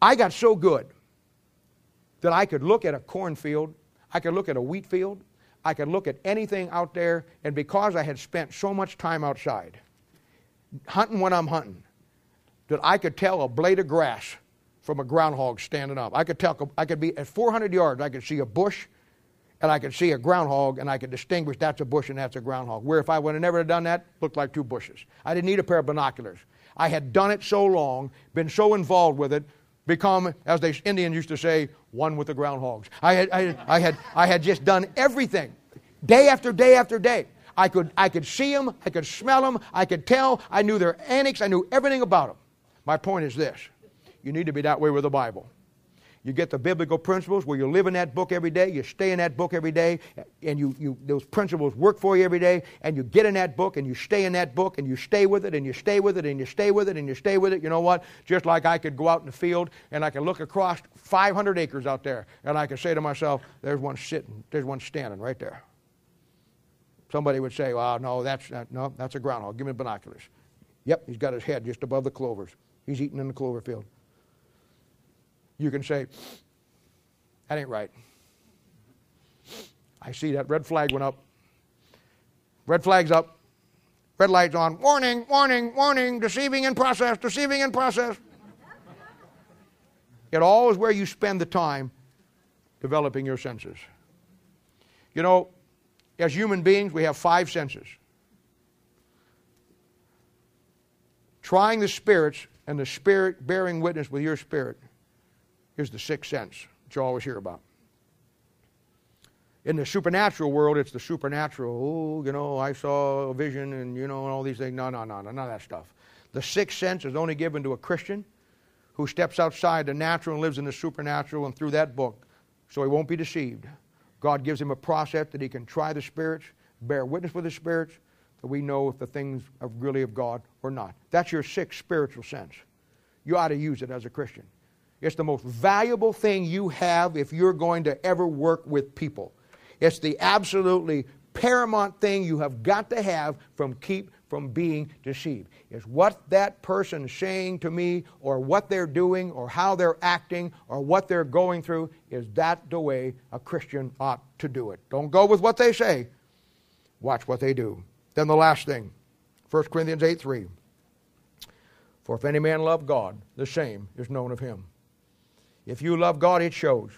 I got so good that I could look at a cornfield, I could look at a wheat field, I could look at anything out there, and because I had spent so much time outside, hunting when I'm hunting, that I could tell a blade of grass from a groundhog standing up. I could tell, I could be at 400 yards, I could see a bush, and I could see a groundhog, and I could distinguish that's a bush and that's a groundhog. Where if I would have never done that, looked like two bushes. I didn't need a pair of binoculars. I had done it so long, been so involved with it, become, as the Indians used to say, one with the groundhogs. I had, I, I, had, I had just done everything, day after day after day. I could, I could see them, I could smell them, I could tell, I knew their antics, I knew everything about them. My point is this you need to be that way with the Bible. You get the biblical principles where you live in that book every day, you stay in that book every day, and you, you, those principles work for you every day, and you get in that book and you stay in that book and you stay with it and you stay with it and you stay with it and you stay with it. You know what? Just like I could go out in the field and I could look across 500 acres out there and I could say to myself, there's one sitting, there's one standing right there. Somebody would say, well, no, that's, not, no, that's a groundhog. Give me binoculars. Yep, he's got his head just above the clovers. He's eating in the clover field you can say, that ain't right. I see that red flag went up. Red flag's up. Red light's on. Warning, warning, warning, deceiving in process, deceiving in process. It all is where you spend the time developing your senses. You know, as human beings, we have five senses. trying the spirits and the spirit bearing witness with your spirit is the sixth sense that you always hear about. In the supernatural world, it's the supernatural. Oh, you know, I saw a vision and, you know, and all these things. No, no, no, no, none of that stuff. The sixth sense is only given to a Christian who steps outside the natural and lives in the supernatural and through that book, so he won't be deceived. God gives him a process that he can try the spirits, bear witness with the spirits, that we know if the things are really of God or not. That's your sixth spiritual sense. You ought to use it as a Christian. It's the most valuable thing you have if you're going to ever work with people. It's the absolutely paramount thing you have got to have from keep from being deceived. Is what that person saying to me or what they're doing or how they're acting or what they're going through is that the way a Christian ought to do it. Don't go with what they say. Watch what they do. Then the last thing, 1 Corinthians 8 3. For if any man love God, the same is known of him. If you love God, it shows.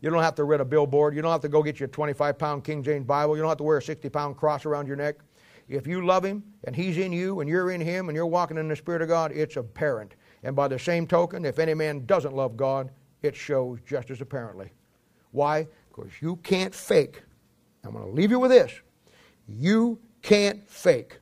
You don't have to rent a billboard. You don't have to go get your 25 pound King James Bible. You don't have to wear a 60 pound cross around your neck. If you love Him and He's in you and you're in Him and you're walking in the Spirit of God, it's apparent. And by the same token, if any man doesn't love God, it shows just as apparently. Why? Because you can't fake. I'm going to leave you with this. You can't fake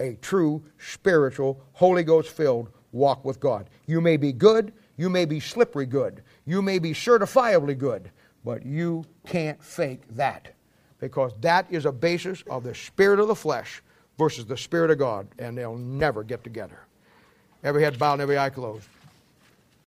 a true spiritual, Holy Ghost filled walk with God. You may be good, you may be slippery good, you may be certifiably good, but you can't fake that because that is a basis of the spirit of the flesh versus the spirit of God, and they'll never get together. Every head bowed and every eye closed.